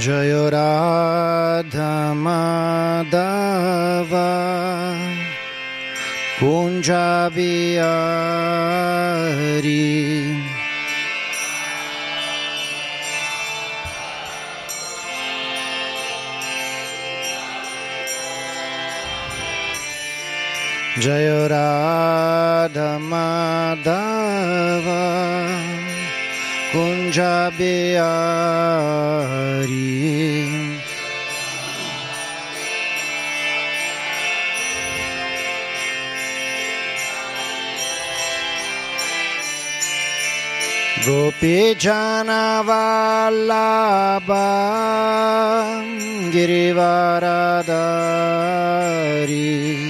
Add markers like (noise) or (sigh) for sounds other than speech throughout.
Jaya Radha Madhava Kunja Bihari Jaya Radha Madhava Kunja Bihari Gopi Janavallabha Girivaradari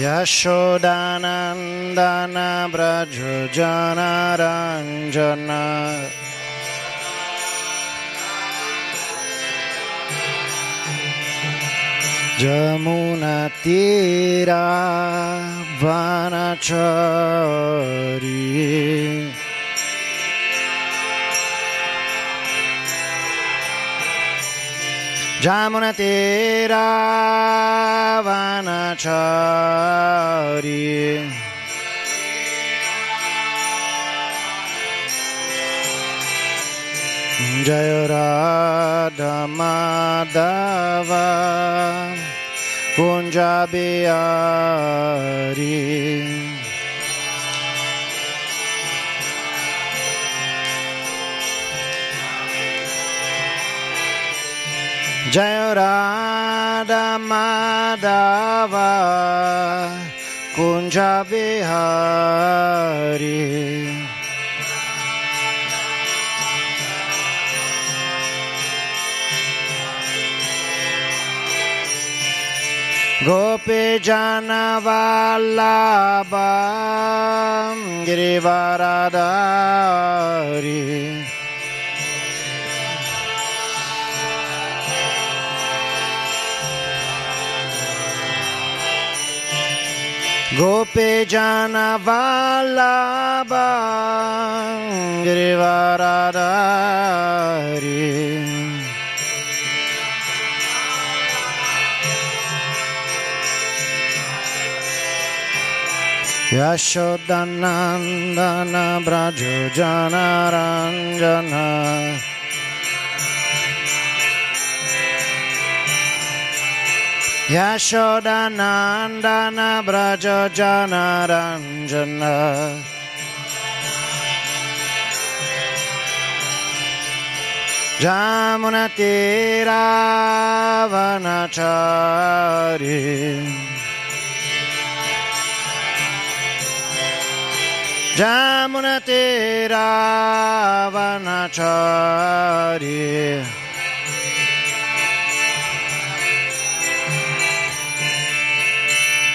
Yashodanandana Brajo Janaranjana Jamuna Tira Vanachari Jamuna Tira Vanachari Jaya Radha Madhava Kunja Radha Madhava Kunja Bihari Gopi Janavallabha Girivaradari Gopi Janavallabha Girivaradari Yashodanandana Brajo Janaranjana Yashodanandana यशोदनन्दन व्रज जनरञ्जन जामुनतीरावनचारि जामुनतीरावनचारि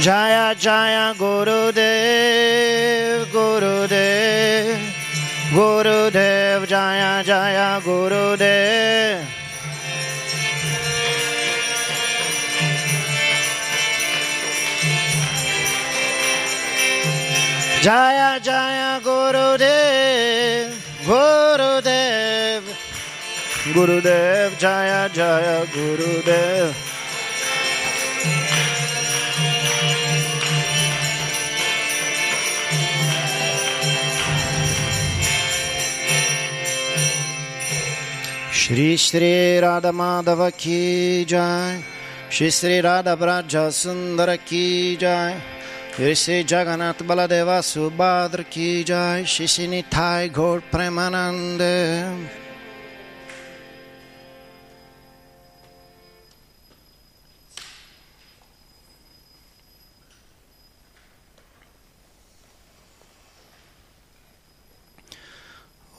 Jaya Jaya Gurudev Gurudev Gurudev Jaya Jaya Gurudev Jaya Jaya Gurudev Gurudev Gurudev Jaya Jaya Gurudev Shri Shri Radha Madhava Ki Jai. Shri Shri Radha Braja Sundara Ki Jai. Shri Shri Jagannath Baladeva Subhadra Ki Jai. Shri Shri Nitai Gaur Premanande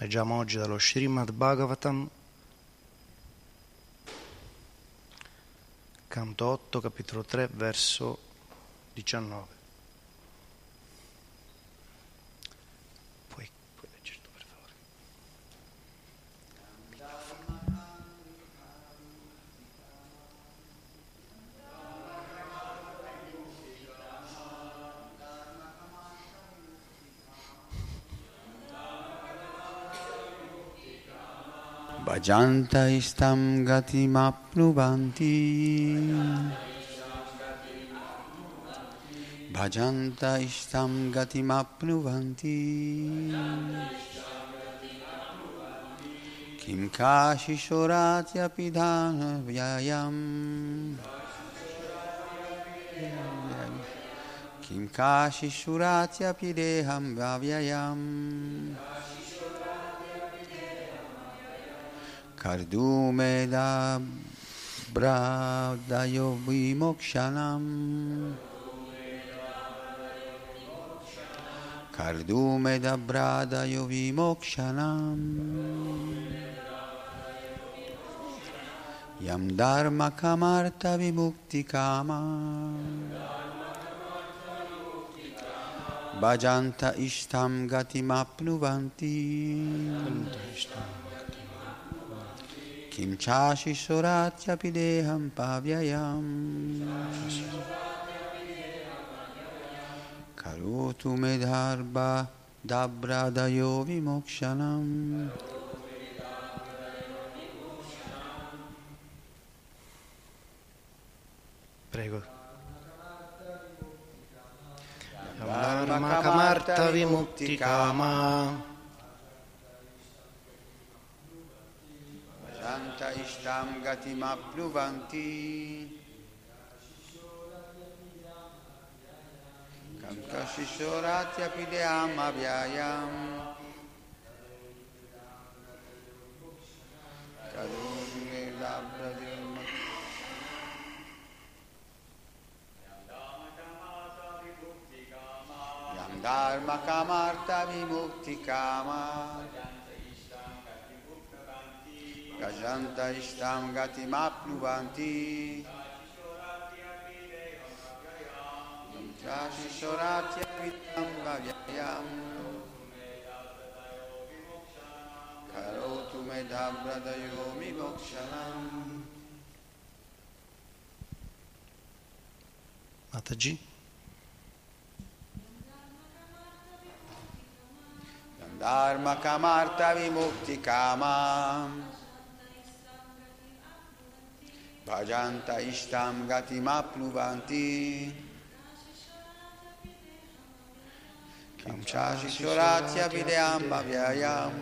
Leggiamo oggi dallo Srimad Bhagavatam, canto 8, capitolo 3, verso 19. Bhajanta istam gatimapnuvanti Bhajanta istam gatimapnuvanti Kim kashishoratya pidhana vyayam. Kim kashishuratya pideham vyayam Kardumeda bradayo vimokshanam Kardumeda bradayo vimokshanam Yam dharma kamarta vimukti kama Bhajanta ishtam gatimapnuvanti Kim chashi soratya pideham pavyayam. Karotu medharba dabradayo vimokshanam Prego. Dharma Kamarta Vimukti Kama Bhajanta ishtam gatimapnuvanti Kamkashishoratya pideyam avyayam. Karunge labradil Yam dharma kamarta vimukti kama Gajanta ishtam gatimapnuvanti Jashishoratya vidam bhavyayam Karotu medhabradayo mimokshanam Mataji. Dharma kamarta vimukti kama Bhajanta ishtam gatimapnuvanti Kim chashishoratya vidam bhavyayam.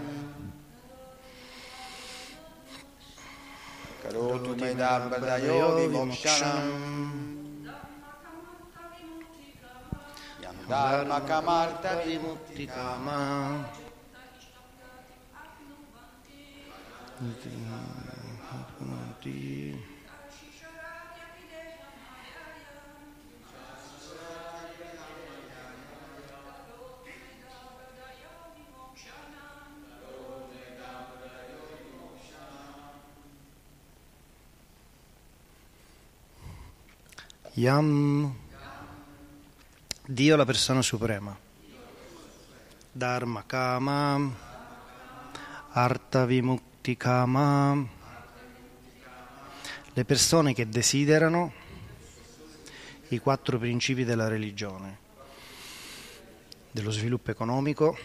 Karotu medhabradayo vimokshanam Yam dharma kamarta vimukti Vimukti Yam Dio la persona suprema. Dharma Kama Arta Vimukti Kama le persone che desiderano i quattro principi della religione, dello sviluppo economico,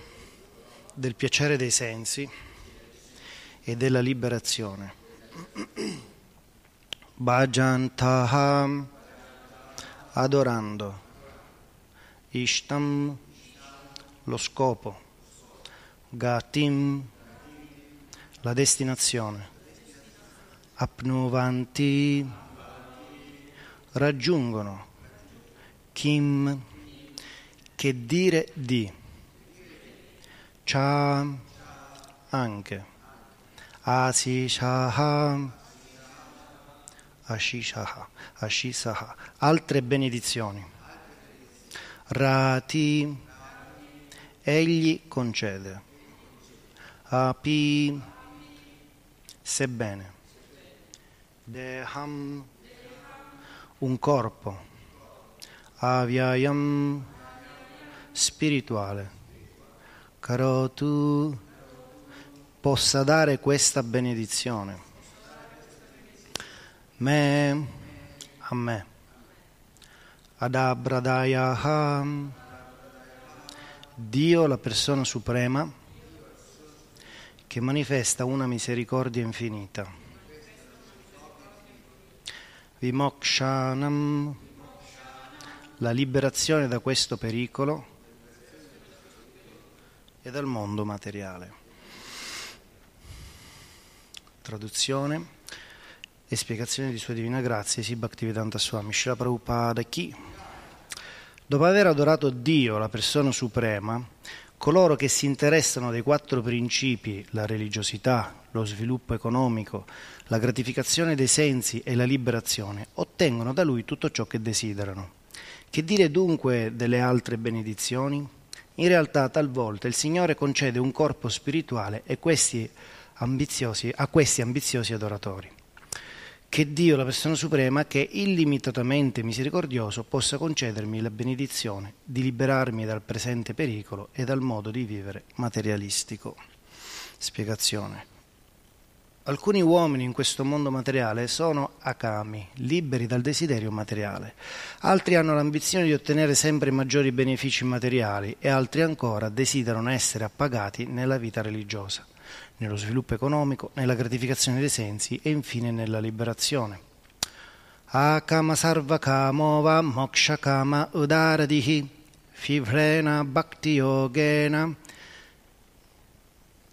del piacere dei sensi e della liberazione. (clears throat) Bhajantaham adorando. Ishtam lo scopo. Gatim la destinazione. Apnuvanti raggiungono. Kim che dire di? Cha anche. Asishaha Ashishaha Ashisaha. Altre benedizioni. Rati. Egli concede. Api. Sebbene. Deham. Un corpo. Avyayam spirituale. Karotu. Possa dare questa benedizione me a me Adabradaya Dio la persona suprema che manifesta una misericordia infinita. Vimokshanam la liberazione da questo pericolo e dal mondo materiale. Traduzione e spiegazione di Sua Divina Grazia, Si Bhaktivedanta Swami, Srila Prabhupada chi? Dopo aver adorato Dio, la persona suprema, coloro che si interessano dei quattro principi, la religiosità, lo sviluppo economico, la gratificazione dei sensi e la liberazione, ottengono da lui tutto ciò che desiderano. Che dire dunque delle altre benedizioni? In realtà talvolta il Signore concede un corpo spirituale questi a questi ambiziosi adoratori. Che Dio, la persona suprema, che è illimitatamente misericordioso, possa concedermi la benedizione di liberarmi dal presente pericolo e dal modo di vivere materialistico. Spiegazione. Alcuni uomini in questo mondo materiale sono akami, liberi dal desiderio materiale. Altri hanno l'ambizione di ottenere sempre maggiori benefici materiali e altri ancora desiderano essere appagati nella vita religiosa nello sviluppo economico, nella gratificazione dei sensi e infine nella liberazione. Akama sarva kamova moksha kama udaradihi fivrena bhakti yogena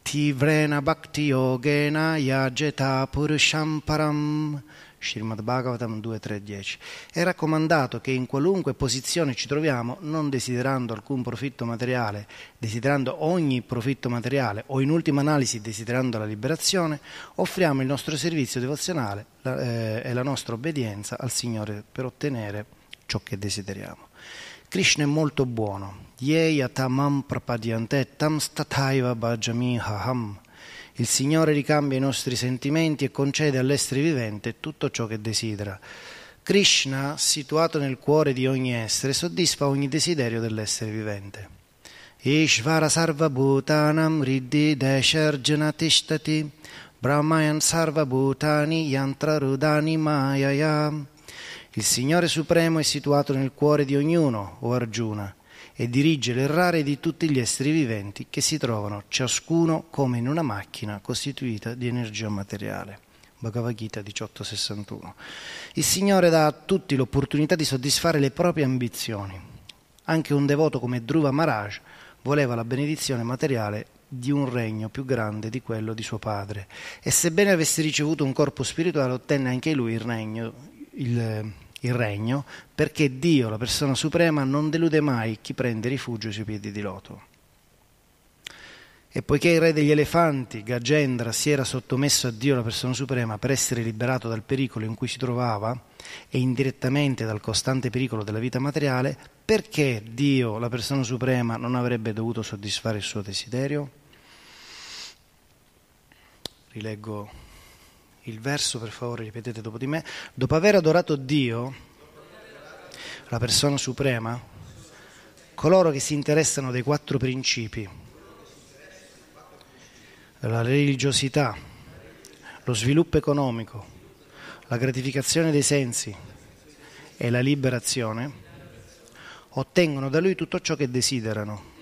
tivrena bhakti yogena yajeta purusham param Srimad Bhagavatam 2.3.10. È raccomandato che in qualunque posizione ci troviamo, non desiderando alcun profitto materiale, desiderando ogni profitto materiale o in ultima analisi desiderando la liberazione, offriamo il nostro servizio devozionale eh, e la nostra obbedienza al Signore per ottenere ciò che desideriamo. Krishna è molto buono. Yeyatamam prapadyante tam stataiva bhajami haham. Il Signore ricambia i nostri sentimenti e concede all'essere vivente tutto ciò che desidera. Krishna, situato nel cuore di ogni essere, soddisfa ogni desiderio dell'essere vivente. Ishvara sarva bhutanam riddhi desharjana tishtati brahmayan sarva bhutani yantra rudani mayaya. Il Signore Supremo è situato nel cuore di ognuno, o Arjuna, e dirige l'errare di tutti gli esseri viventi che si trovano ciascuno come in una macchina costituita di energia materiale. Bhagavad Gita 1861. Il Signore dà a tutti l'opportunità di soddisfare le proprie ambizioni. Anche un devoto come Dhruva Maharaj voleva la benedizione materiale di un regno più grande di quello di suo padre e sebbene avesse ricevuto un corpo spirituale ottenne anche lui il regno, il, il regno, perché Dio, la persona suprema, non delude mai chi prende rifugio sui piedi di loto. E poiché il re degli elefanti, Gagendra, si era sottomesso a Dio, la persona suprema, per essere liberato dal pericolo in cui si trovava e indirettamente dal costante pericolo della vita materiale, perché Dio, la persona suprema, non avrebbe dovuto soddisfare il suo desiderio? Rileggo il verso, per favore, ripetete dopo di me. Dopo aver adorato Dio, la persona suprema, coloro che si interessano dei quattro principi, la religiosità, lo sviluppo economico, la gratificazione dei sensi e la liberazione, ottengono da lui tutto ciò che desiderano.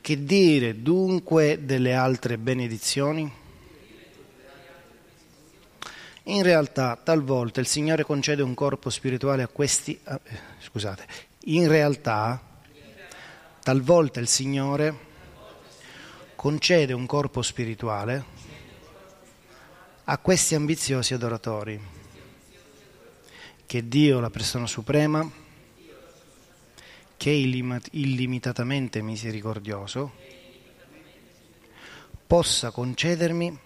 Che dire dunque delle altre benedizioni? In realtà, talvolta il Signore concede un corpo spirituale a questi... Eh, scusate, in realtà, talvolta il Signore concede un corpo spirituale a questi ambiziosi adoratori, che Dio, la persona suprema, che è illimitatamente misericordioso, possa concedermi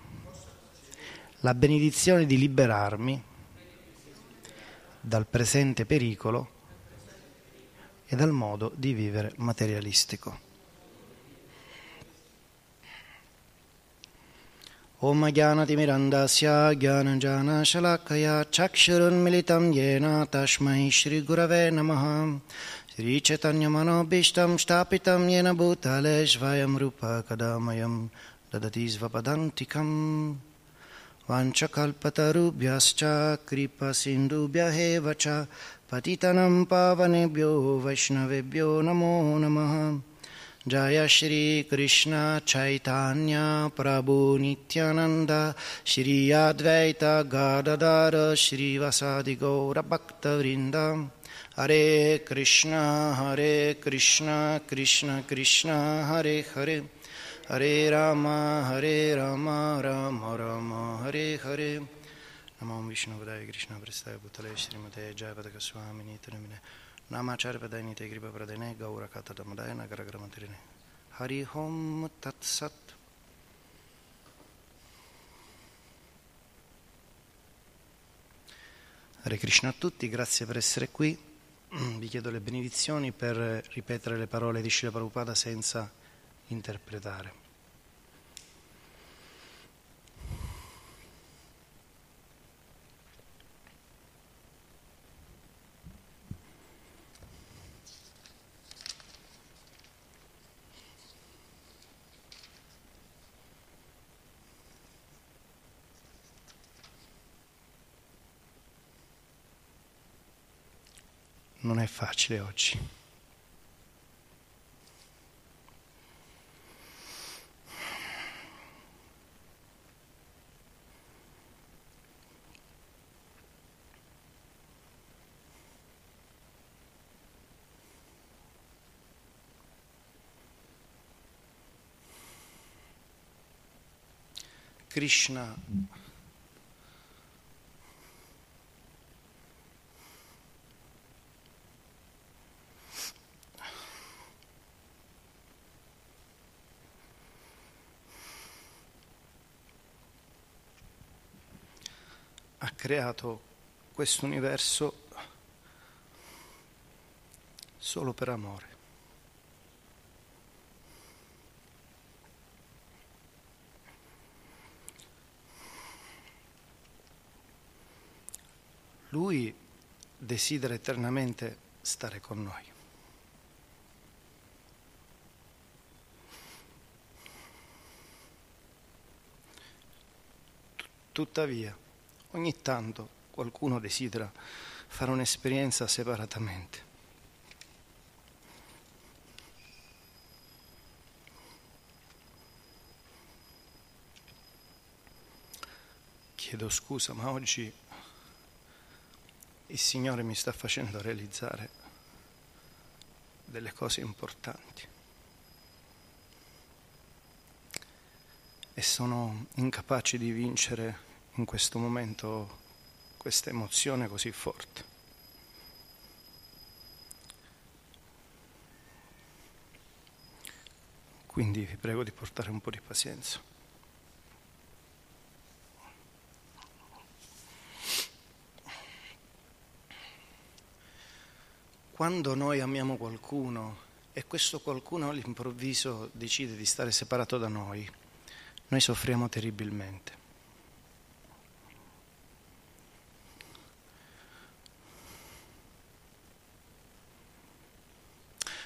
la benedizione di liberarmi dal presente pericolo e dal modo di vivere materialistico. Om Gyanati Mirandasya Gyananjana Shalakaya Chakshurunmilitam Yena Tashmai Shri Gurave Namaha Shri Chaitanya Manobishtam Shtapitam Yena Bhutale वाञ्छकल्पतरुभ्यश्च कृपसिन्धुभ्य एव च पतितनं पावनेभ्यो वैष्णवेभ्यो नमो नमः जय श्रीकृष्ण चैतन्य प्रभु नित्यानन्द श्री अद्वैत गदाधर श्रीवसादिगौरभक्तवृन्द हरे कृष्ण हरे कृष्ण कृष्ण कृष्ण हरे Hare Hare Rama, Hare Rama, Rama Rama, Hare Hare. Namo Vishnu Padaya Krishna Prestaya Bhutale Srimate Jayapataka Swami Nitanamine Namacharya Padaya Nite Kripa Pradene Gaura Kata Damadaya Nagara Gramatirine Hari Hom Tat Sat Hare Krishna a tutti, grazie per essere qui. (clears throat) Vi chiedo le benedizioni per ripetere le parole di Srila Prabhupada senza interpretare. non è facile oggi. Krishna ha creato questo universo solo per amore. Lui desidera eternamente stare con noi. Tuttavia, ogni tanto qualcuno desidera fare un'esperienza separatamente. Chiedo scusa, ma oggi il Signore mi sta facendo realizzare delle cose importanti. E sono incapace di vincere in questo momento questa emozione così forte. Quindi vi prego di portare un po' di pazienza. Quando noi amiamo qualcuno e questo qualcuno all'improvviso decide di stare separato da noi, noi soffriamo terribilmente.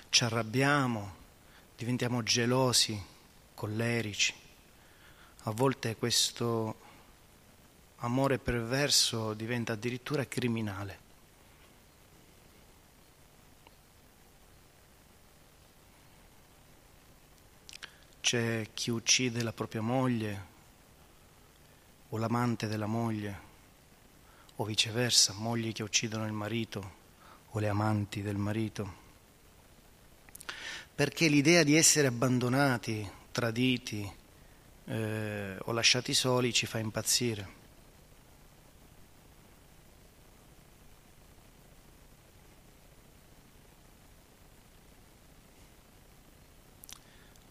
Ci arrabbiamo, diventiamo gelosi, collerici. A volte questo amore perverso diventa addirittura criminale. C'è chi uccide la propria moglie o l'amante della moglie o viceversa, mogli che uccidono il marito o le amanti del marito. Perché l'idea di essere abbandonati, traditi eh, o lasciati soli ci fa impazzire.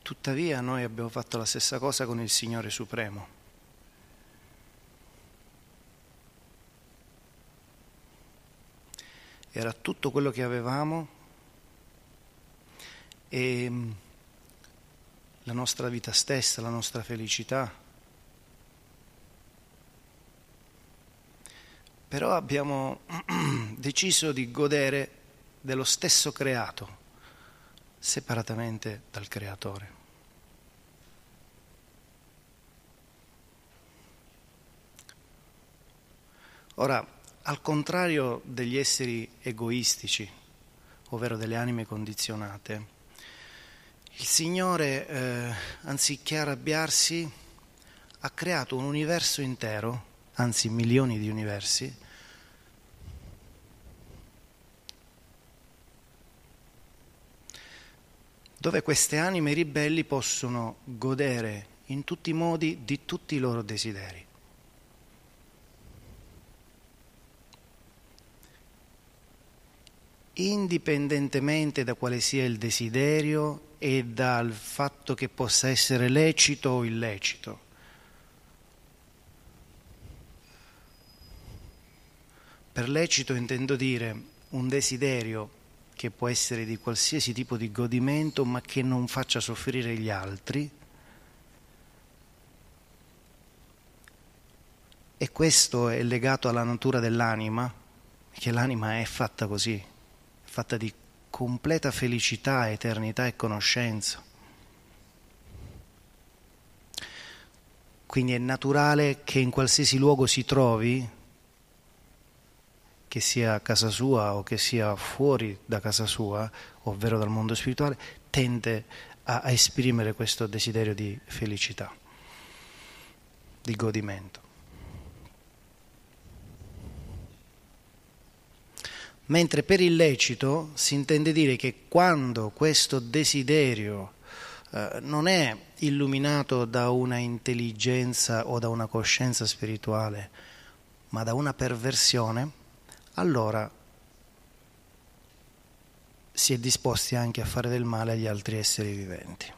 Tuttavia noi abbiamo fatto la stessa cosa con il Signore Supremo. Era tutto quello che avevamo e mm, la nostra vita stessa, la nostra felicità. Però abbiamo (clears throat) deciso di godere dello stesso creato separatamente dal creatore. Ora, al contrario degli esseri egoistici, ovvero delle anime condizionate, il Signore, eh, anziché arrabbiarsi, ha creato un universo intero, anzi milioni di universi, dove queste anime ribelli possono godere in tutti i modi di tutti i loro desideri. Indipendentemente da quale sia il desiderio e dal fatto che possa essere lecito o illecito. Per lecito intendo dire un desiderio che può essere di qualsiasi tipo di godimento ma che non faccia soffrire gli altri. E questo è legato alla natura dell'anima, che l'anima è fatta così, fatta di completa felicità, eternità e conoscenza. Quindi è naturale che in qualsiasi luogo si trovi che sia a casa sua o che sia fuori da casa sua, ovvero dal mondo spirituale, tende a, a esprimere questo desiderio di felicità, di godimento. Mentre per illecito si intende dire che quando questo desiderio eh, non è illuminato da una intelligenza o da una coscienza spirituale, ma da una perversione, allora si è disposti anche a fare del male agli altri esseri viventi.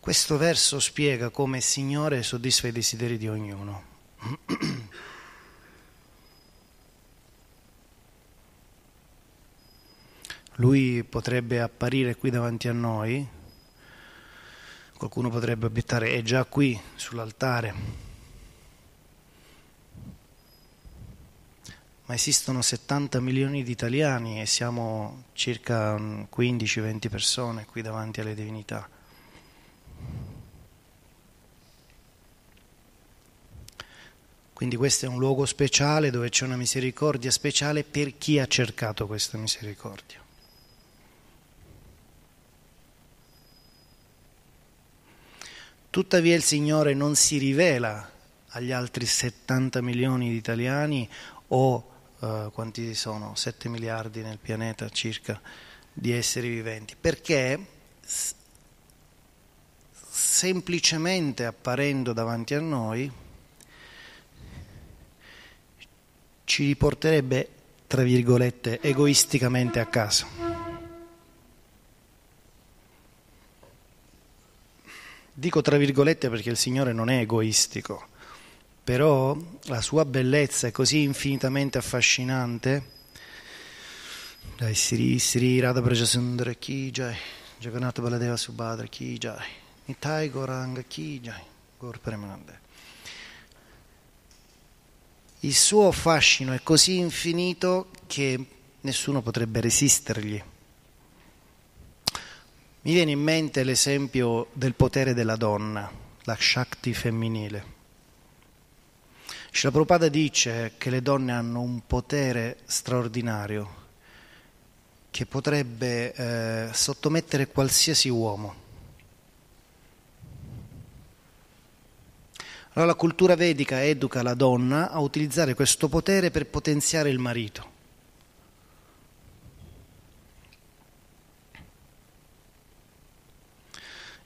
Questo verso spiega come il Signore soddisfa i desideri di ognuno. (clears throat) Lui potrebbe apparire qui davanti a noi, qualcuno potrebbe obiettare, è già qui sull'altare, ma esistono 70 milioni di italiani e siamo circa 15-20 persone qui davanti alle divinità. Quindi questo è un luogo speciale dove c'è una misericordia speciale per chi ha cercato questa misericordia. Tuttavia il Signore non si rivela agli altri 70 milioni di italiani o eh, quanti sono? 7 miliardi nel pianeta circa di esseri viventi, perché semplicemente apparendo davanti a noi ci riporterebbe, tra virgolette, egoisticamente a casa. Dico tra virgolette perché il Signore non è egoistico, però la sua bellezza è così infinitamente affascinante. Dai Sri Sri Radha Prajasundara Ki Jai, Baladeva Subhadra Ki Nitai Goranga Ki Gaur Premanande. Il suo fascino è così infinito che nessuno potrebbe resistergli. Mi viene in mente l'esempio del potere della donna, la Shakti femminile. Srila Prabhupada dice che le donne hanno un potere straordinario che potrebbe eh, sottomettere qualsiasi uomo. Allora la cultura vedica educa la donna a utilizzare questo potere per potenziare il marito.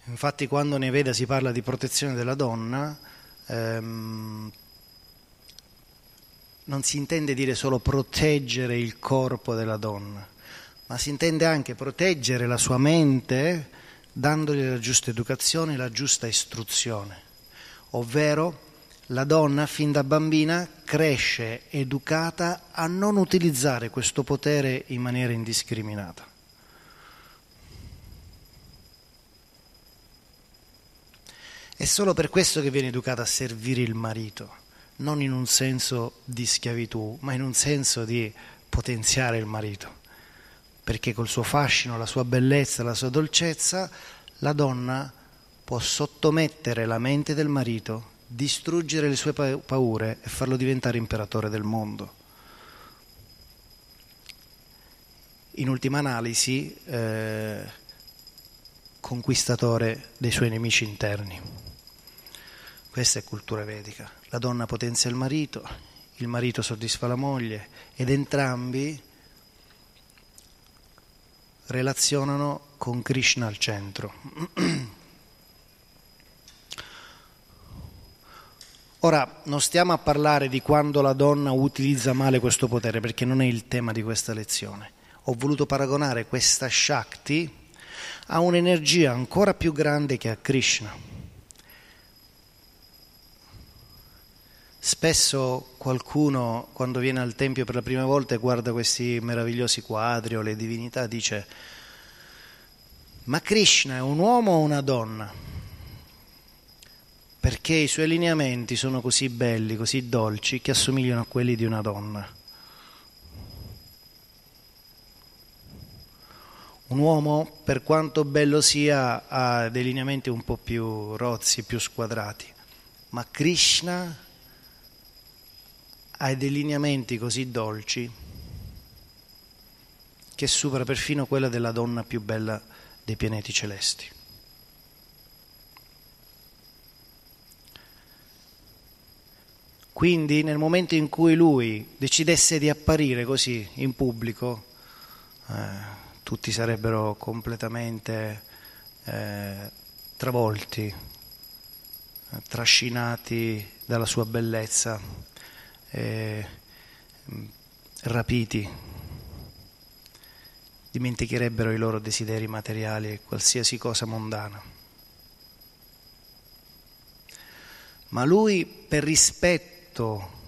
Infatti quando nei Veda si parla di protezione della donna, ehm, non si intende dire solo proteggere il corpo della donna, ma si intende anche proteggere la sua mente dandogli la giusta educazione, la giusta istruzione, ovvero la donna fin da bambina cresce educata a non utilizzare questo potere in maniera indiscriminata. È solo per questo che viene educata a servire il marito, non in un senso di schiavitù, ma in un senso di potenziare il marito, perché col suo fascino, la sua bellezza, la sua dolcezza, la donna può sottomettere la mente del marito, distruggere le sue paure e farlo diventare imperatore del mondo. In ultima analisi, eh, conquistatore dei suoi nemici interni. Questa è cultura vedica. La donna potenzia il marito, il marito soddisfa la moglie ed entrambi relazionano con Krishna al centro. (clears throat) Ora, non stiamo a parlare di quando la donna utilizza male questo potere, perché non è il tema di questa lezione. Ho voluto paragonare questa Shakti a un'energia ancora più grande che a Krishna. Spesso qualcuno quando viene al Tempio per la prima volta e guarda questi meravigliosi quadri o le divinità dice ma Krishna è un uomo o una donna? Perché i suoi lineamenti sono così belli, così dolci, che assomigliano a quelli di una donna. Un uomo, per quanto bello sia, ha dei lineamenti un po' più rozzi, più squadrati, ma Krishna ha dei lineamenti così dolci che supera perfino quella della donna più bella dei pianeti celesti. Quindi nel momento in cui lui decidesse di apparire così in pubblico, eh, tutti sarebbero completamente eh, travolti, eh, trascinati dalla sua bellezza, eh, rapiti, dimenticherebbero i loro desideri materiali e qualsiasi cosa mondana. Ma lui, per rispetto,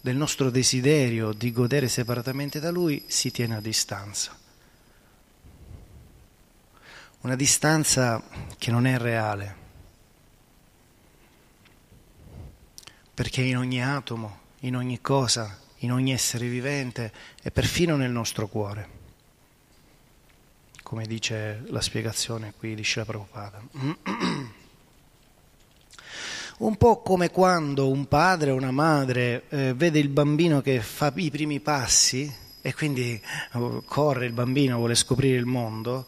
del nostro desiderio di godere separatamente da Lui si tiene a distanza. Una distanza che non è reale, perché in ogni atomo, in ogni cosa, in ogni essere vivente e perfino nel nostro cuore, come dice la spiegazione qui di Shila Prabhupada. (clears throat) Un po' come quando un padre o una madre eh, vede il bambino che fa i primi passi e quindi eh, corre il bambino, vuole scoprire il mondo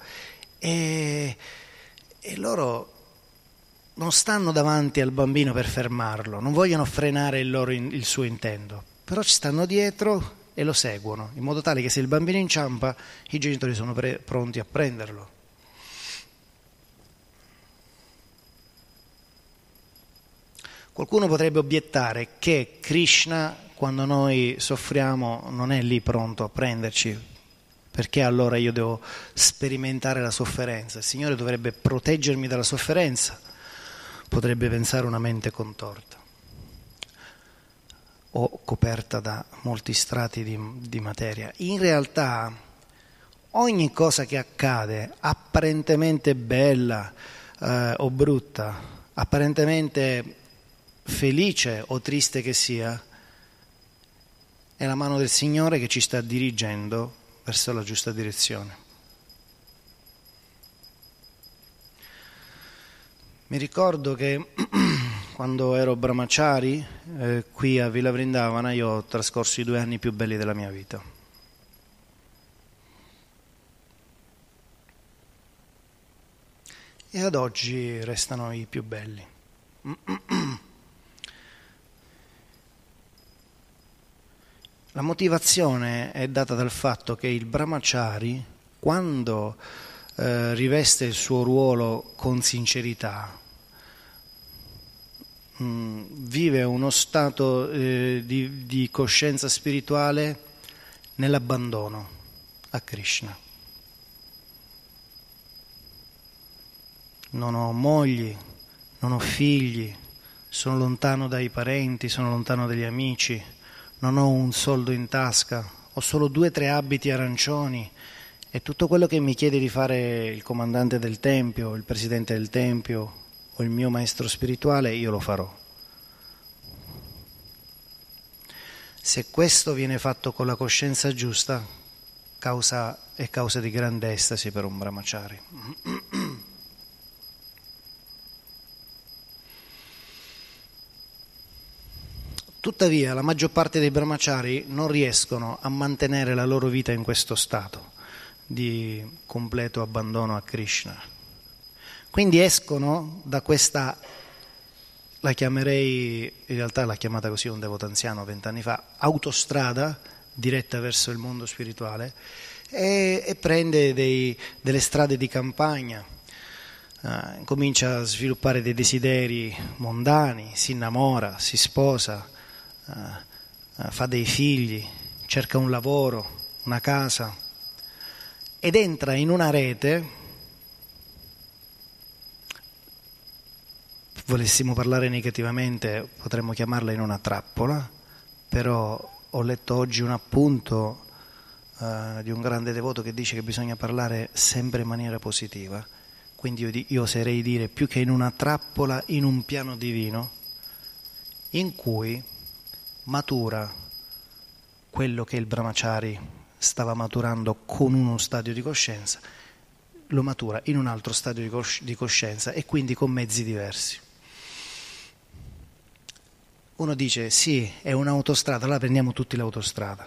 e, e loro non stanno davanti al bambino per fermarlo, non vogliono frenare il, loro, il suo intento, però ci stanno dietro e lo seguono, in modo tale che se il bambino inciampa i genitori sono pre- pronti a prenderlo. Qualcuno potrebbe obiettare che Krishna, quando noi soffriamo, non è lì pronto a prenderci, perché allora io devo sperimentare la sofferenza? Il Signore dovrebbe proteggermi dalla sofferenza, potrebbe pensare una mente contorta o coperta da molti strati di, di materia. In realtà ogni cosa che accade, apparentemente bella eh, o brutta, apparentemente felice o triste che sia, è la mano del Signore che ci sta dirigendo verso la giusta direzione. Mi ricordo che (clears throat) quando ero brahmachari, eh, qui a Villa Vrindavana, io ho trascorso i due anni più belli della mia vita. E ad oggi restano i più belli. (clears throat) La motivazione è data dal fatto che il brahmachari, quando eh, riveste il suo ruolo con sincerità, mm, vive uno stato eh, di, di coscienza spirituale nell'abbandono a Krishna. Non ho mogli, non ho figli, sono lontano dai parenti, sono lontano dagli amici non ho un soldo in tasca, ho solo due o tre abiti arancioni e tutto quello che mi chiede di fare il comandante del Tempio, il presidente del Tempio o il mio maestro spirituale, io lo farò. Se questo viene fatto con la coscienza giusta, causa, è causa di grande estasi per un brahmachari. Tuttavia la maggior parte dei brahmachari non riescono a mantenere la loro vita in questo stato di completo abbandono a Krishna. Quindi escono da questa, la chiamerei, in realtà l'ha chiamata così un devoto anziano vent'anni fa, autostrada diretta verso il mondo spirituale e, e prende dei, delle strade di campagna, uh, comincia a sviluppare dei desideri mondani, si innamora, si sposa, uh, fa dei figli, cerca un lavoro, una casa ed entra in una rete, volessimo parlare negativamente potremmo chiamarla in una trappola, però ho letto oggi un appunto uh, di un grande devoto che dice che bisogna parlare sempre in maniera positiva, quindi io, io oserei dire più che in una trappola, in un piano divino, in cui matura quello che il brahmachari stava maturando con uno stadio di coscienza, lo matura in un altro stadio di, cosci- di coscienza e quindi con mezzi diversi. Uno dice sì, è un'autostrada, allora prendiamo tutti l'autostrada,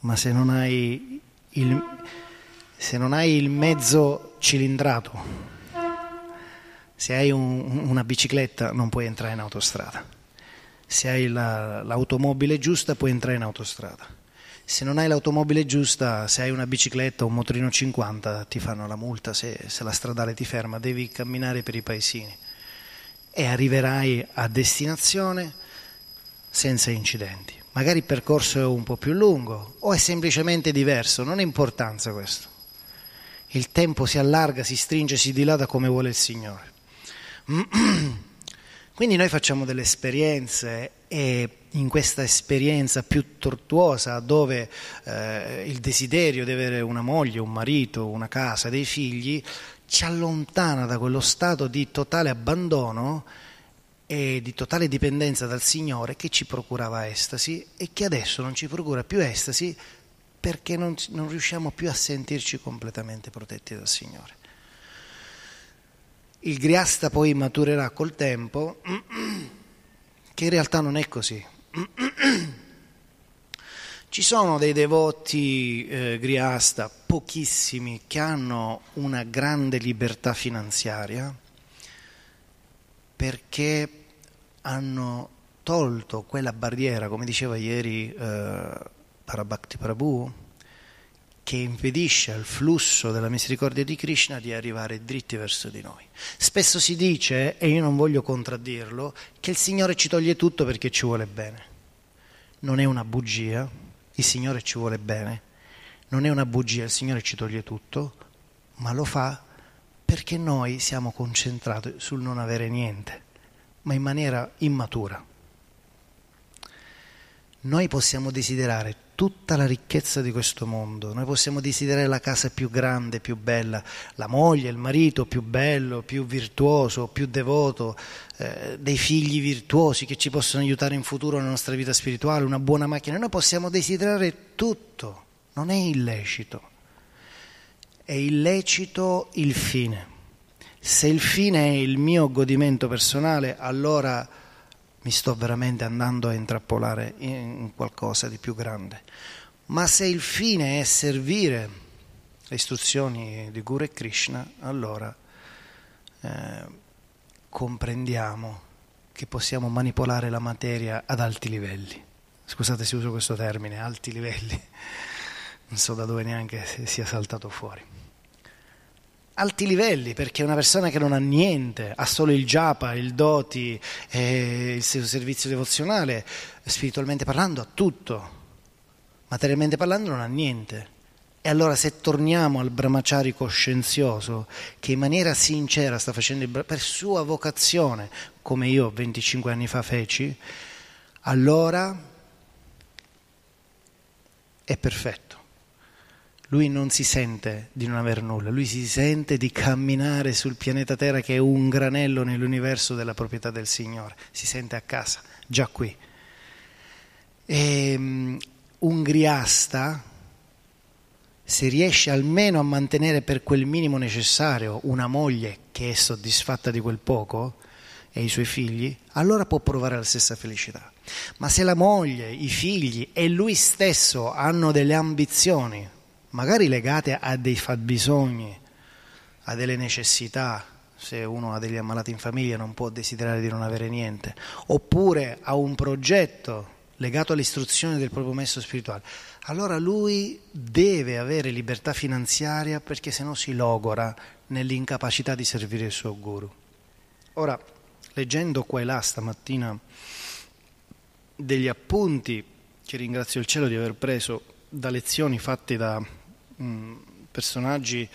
ma se non hai il, se non hai il mezzo cilindrato, se hai un, una bicicletta non puoi entrare in autostrada, se hai la, l'automobile giusta puoi entrare in autostrada, se non hai l'automobile giusta, se hai una bicicletta o un motorino 50 ti fanno la multa se, se la stradale ti ferma, devi camminare per i paesini e arriverai a destinazione senza incidenti. Magari il percorso è un po' più lungo o è semplicemente diverso, non ha importanza questo. Il tempo si allarga, si stringe, si dilata come vuole il Signore. (clears throat) Quindi noi facciamo delle esperienze e in questa esperienza più tortuosa dove eh, il desiderio di avere una moglie, un marito, una casa, dei figli, ci allontana da quello stato di totale abbandono e di totale dipendenza dal Signore che ci procurava estasi e che adesso non ci procura più estasi perché non, non riusciamo più a sentirci completamente protetti dal Signore. Il griasta poi maturerà col tempo, (clears throat) che in realtà non è così. (clears throat) Ci sono dei devoti eh, griasta, pochissimi, che hanno una grande libertà finanziaria perché hanno tolto quella barriera, come diceva ieri eh, Parabhakti Prabhu, che impedisce al flusso della misericordia di Krishna di arrivare dritti verso di noi. Spesso si dice, e io non voglio contraddirlo, che il Signore ci toglie tutto perché ci vuole bene. Non è una bugia, il Signore ci vuole bene, non è una bugia, il Signore ci toglie tutto, ma lo fa perché noi siamo concentrati sul non avere niente, ma in maniera immatura. Noi possiamo desiderare tutta la ricchezza di questo mondo, noi possiamo desiderare la casa più grande, più bella, la moglie, il marito più bello, più virtuoso, più devoto, eh, dei figli virtuosi che ci possono aiutare in futuro nella nostra vita spirituale, una buona macchina, noi possiamo desiderare tutto, non è illecito, è illecito il fine. Se il fine è il mio godimento personale, allora mi sto veramente andando a intrappolare in qualcosa di più grande. Ma se il fine è servire le istruzioni di Guru e Krishna, allora eh, comprendiamo che possiamo manipolare la materia ad alti livelli. Scusate se uso questo termine, alti livelli, non so da dove neanche sia saltato fuori alti livelli, perché una persona che non ha niente, ha solo il japa, il doti, eh, il servizio devozionale, spiritualmente parlando ha tutto, materialmente parlando non ha niente. E allora se torniamo al brahmachari coscienzioso, che in maniera sincera sta facendo il, per sua vocazione, come io 25 anni fa feci, allora è perfetto lui non si sente di non aver nulla, lui si sente di camminare sul pianeta Terra che è un granello nell'universo della proprietà del Signore, si sente a casa, già qui. E, um, un griasta, se riesce almeno a mantenere per quel minimo necessario una moglie che è soddisfatta di quel poco e i suoi figli, allora può provare la stessa felicità. Ma se la moglie, i figli e lui stesso hanno delle ambizioni, magari legate a dei fabbisogni, a delle necessità, se uno ha degli ammalati in famiglia non può desiderare di non avere niente, oppure a un progetto legato all'istruzione del proprio messo spirituale, allora lui deve avere libertà finanziaria perché se no si logora nell'incapacità di servire il suo guru. Ora, leggendo qua e là stamattina degli appunti che ringrazio il cielo di aver preso da lezioni fatte da Mm, personaggi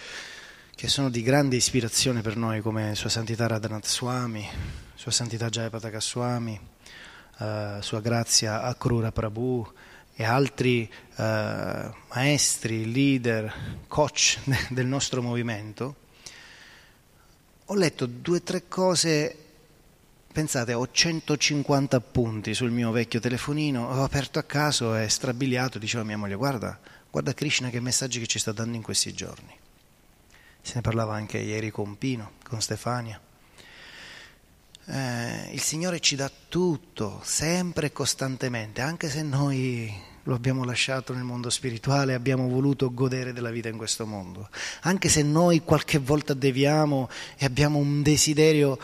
che sono di grande ispirazione per noi come Sua Santità Radhanath Swami, Sua Santità Jayapataka Swami, uh, Sua Grazia Akrura Prabhu e altri uh, maestri, leader, coach (laughs) del nostro movimento, ho letto due o tre cose Pensate, ho 150 appunti sul mio vecchio telefonino, ho aperto a caso e strabiliato, diceva mia moglie, guarda, Guarda Krishna che messaggi che ci sta dando in questi giorni. Se ne parlava anche ieri con Pino, con Stefania. eh, il Signore ci dà tutto, sempre e costantemente, anche se noi lo abbiamo lasciato nel mondo spirituale, abbiamo voluto godere della vita in questo mondo, anche se noi qualche volta deviamo e abbiamo un desiderio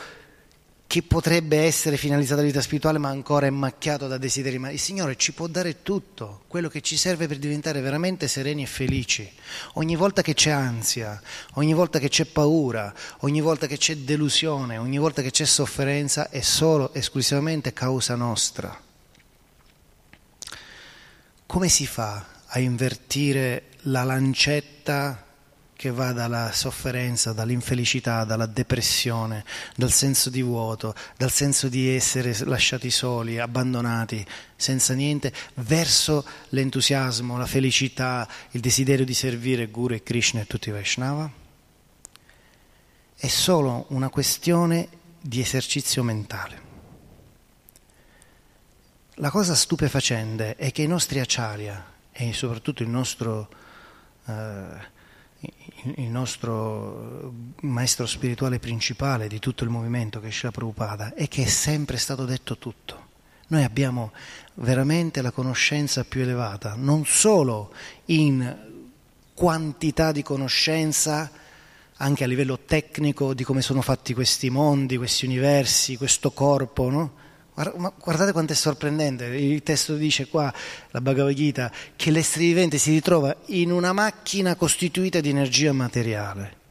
che potrebbe essere finalizzato alla vita spirituale ma ancora è macchiato da desideri, ma il Signore ci può dare tutto, quello che ci serve per diventare veramente sereni e felici. Ogni volta che c'è ansia, ogni volta che c'è paura, ogni volta che c'è delusione, ogni volta che c'è sofferenza è solo esclusivamente causa nostra. Come si fa a invertire la lancetta che va dalla sofferenza, dall'infelicità, dalla depressione, dal senso di vuoto, dal senso di essere lasciati soli, abbandonati, senza niente, verso l'entusiasmo, la felicità, il desiderio di servire Guru e Krishna e tutti i Vaishnava? È solo una questione di esercizio mentale. La cosa stupefacente è che i nostri acharya e soprattutto il nostro... Eh, il nostro maestro spirituale principale di tutto il movimento che è Shila Prabhupada è che è sempre stato detto tutto. Noi abbiamo veramente la conoscenza più elevata, non solo in quantità di conoscenza, anche a livello tecnico di come sono fatti questi mondi, questi universi, questo corpo, no? Guardate quanto è sorprendente, il testo dice qua, la Bhagavad Gita, che l'essere vivente si ritrova in una macchina costituita di energia materiale.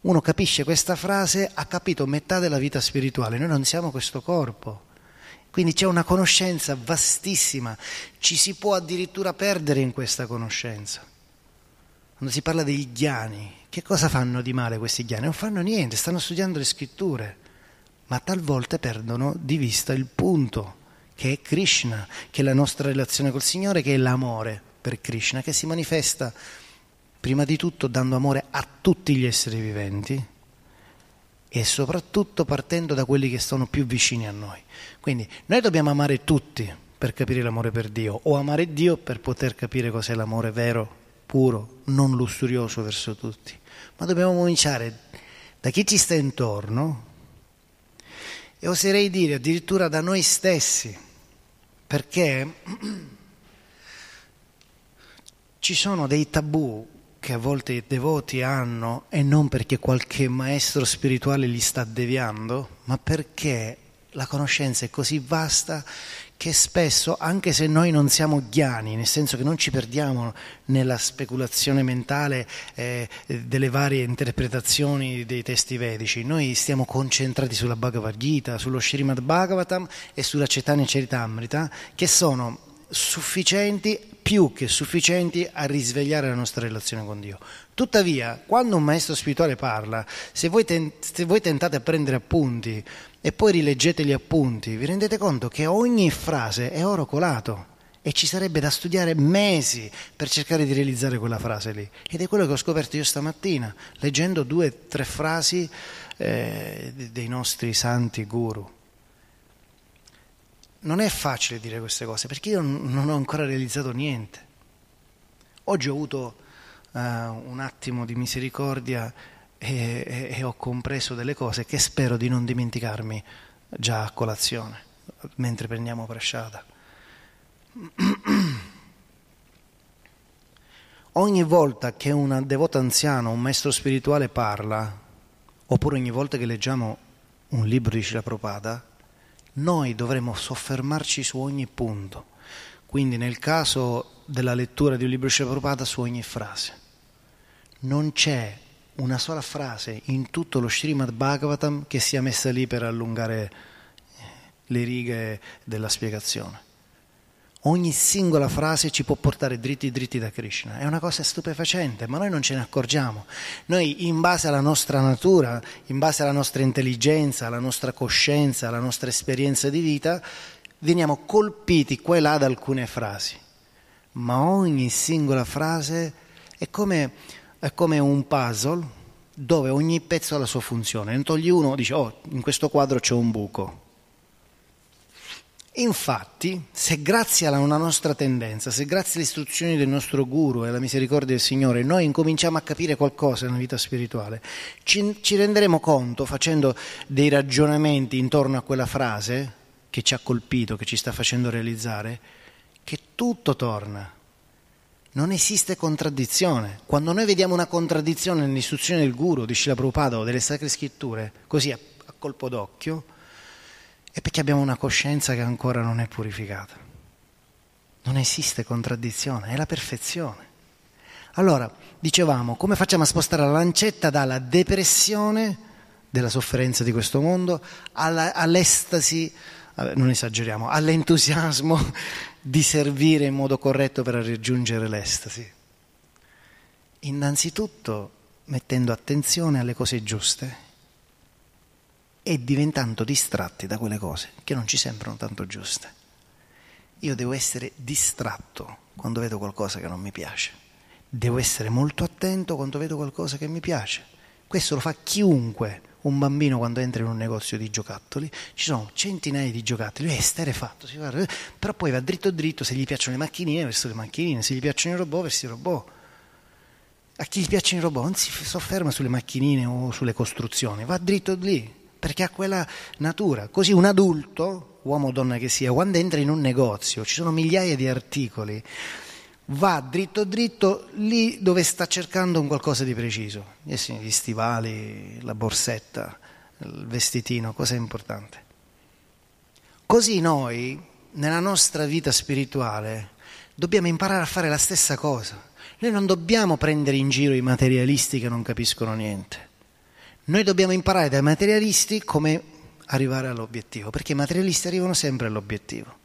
Uno capisce questa frase, ha capito metà della vita spirituale, noi non siamo questo corpo. Quindi c'è una conoscenza vastissima, ci si può addirittura perdere in questa conoscenza. Quando si parla degli ghiani, che cosa fanno di male questi ghiani? Non fanno niente, stanno studiando le scritture ma talvolta perdono di vista il punto, che è Krishna, che è la nostra relazione col Signore, che è l'amore per Krishna, che si manifesta prima di tutto dando amore a tutti gli esseri viventi e soprattutto partendo da quelli che sono più vicini a noi. Quindi noi dobbiamo amare tutti per capire l'amore per Dio o amare Dio per poter capire cos'è l'amore vero, puro, non lussurioso verso tutti. Ma dobbiamo cominciare da chi ci sta intorno, e oserei dire addirittura da noi stessi, perché (clears throat) ci sono dei tabù che a volte i devoti hanno e non perché qualche maestro spirituale li sta deviando, ma perché la conoscenza è così vasta che spesso, anche se noi non siamo ghiani, nel senso che non ci perdiamo nella speculazione mentale eh, delle varie interpretazioni dei testi vedici, noi stiamo concentrati sulla Bhagavad Gita, sullo Srimad Bhagavatam e sulla Chaitanya Charitamrita, che sono sufficienti, più che sufficienti a risvegliare la nostra relazione con Dio. Tuttavia, quando un maestro spirituale parla, se voi, ten- se voi tentate a prendere appunti, e poi rileggete gli appunti, vi rendete conto che ogni frase è oro colato e ci sarebbe da studiare mesi per cercare di realizzare quella frase lì. Ed è quello che ho scoperto io stamattina, leggendo due o tre frasi eh, dei nostri santi guru. Non è facile dire queste cose perché io non ho ancora realizzato niente. Oggi ho avuto uh, un attimo di misericordia e, e, e ho compreso delle cose che spero di non dimenticarmi già a colazione, mentre prendiamo presciata. (clears throat) Ogni volta che un devoto anziano, un maestro spirituale parla, oppure ogni volta che leggiamo un libro di Shila noi dovremo soffermarci su ogni punto. Quindi nel caso della lettura di un libro di Shila su ogni frase. Non c'è una sola frase in tutto lo Srimad Bhagavatam che sia messa lì per allungare eh, le righe della spiegazione. Ogni singola frase ci può portare dritti dritti da Krishna. È una cosa stupefacente, ma noi non ce ne accorgiamo. Noi, in base alla nostra natura, in base alla nostra intelligenza, alla nostra coscienza, alla nostra esperienza di vita, veniamo colpiti qua e là da alcune frasi. Ma ogni singola frase è come è come un puzzle dove ogni pezzo ha la sua funzione. Ne togli uno, dici, oh, in questo quadro c'è un buco. Infatti, se grazie a una nostra tendenza, se grazie alle istruzioni del nostro guru e alla misericordia del Signore noi incominciamo a capire qualcosa nella vita spirituale, ci, ci renderemo conto, facendo dei ragionamenti intorno a quella frase che ci ha colpito, che ci sta facendo realizzare, che tutto torna. Non esiste contraddizione. Quando noi vediamo una contraddizione nell'istruzione del guru, di Shila Prabhupada o delle sacre scritture, così a, a colpo d'occhio, è perché abbiamo una coscienza che ancora non è purificata. Non esiste contraddizione, è la perfezione. Allora, dicevamo, come facciamo a spostare la lancetta dalla depressione della sofferenza di questo mondo alla, all'estasi, non esageriamo, all'entusiasmo di servire in modo corretto per raggiungere l'estasi? Innanzitutto mettendo attenzione alle cose giuste e diventando distratti da quelle cose che non ci sembrano tanto giuste. Io devo essere distratto quando vedo qualcosa che non mi piace. Devo essere molto attento quando vedo qualcosa che mi piace. Questo lo fa chiunque. Un bambino quando entra in un negozio di giocattoli, ci sono centinaia di giocattoli, è esterefatto, però poi va dritto dritto, se gli piacciono le macchinine verso le macchinine, se gli piacciono i robot verso i robot. A chi gli piacciono i robot non si sofferma sulle macchinine o sulle costruzioni, va dritto lì, perché ha quella natura. Così un adulto, uomo o donna che sia, quando entra in un negozio, ci sono migliaia di articoli, va dritto dritto lì dove sta cercando un qualcosa di preciso. Gli stivali, la borsetta, il vestitino, cosa è importante. Così noi, nella nostra vita spirituale, dobbiamo imparare a fare la stessa cosa. Noi non dobbiamo prendere in giro i materialisti che non capiscono niente. Noi dobbiamo imparare dai materialisti come arrivare all'obiettivo, perché i materialisti arrivano sempre all'obiettivo.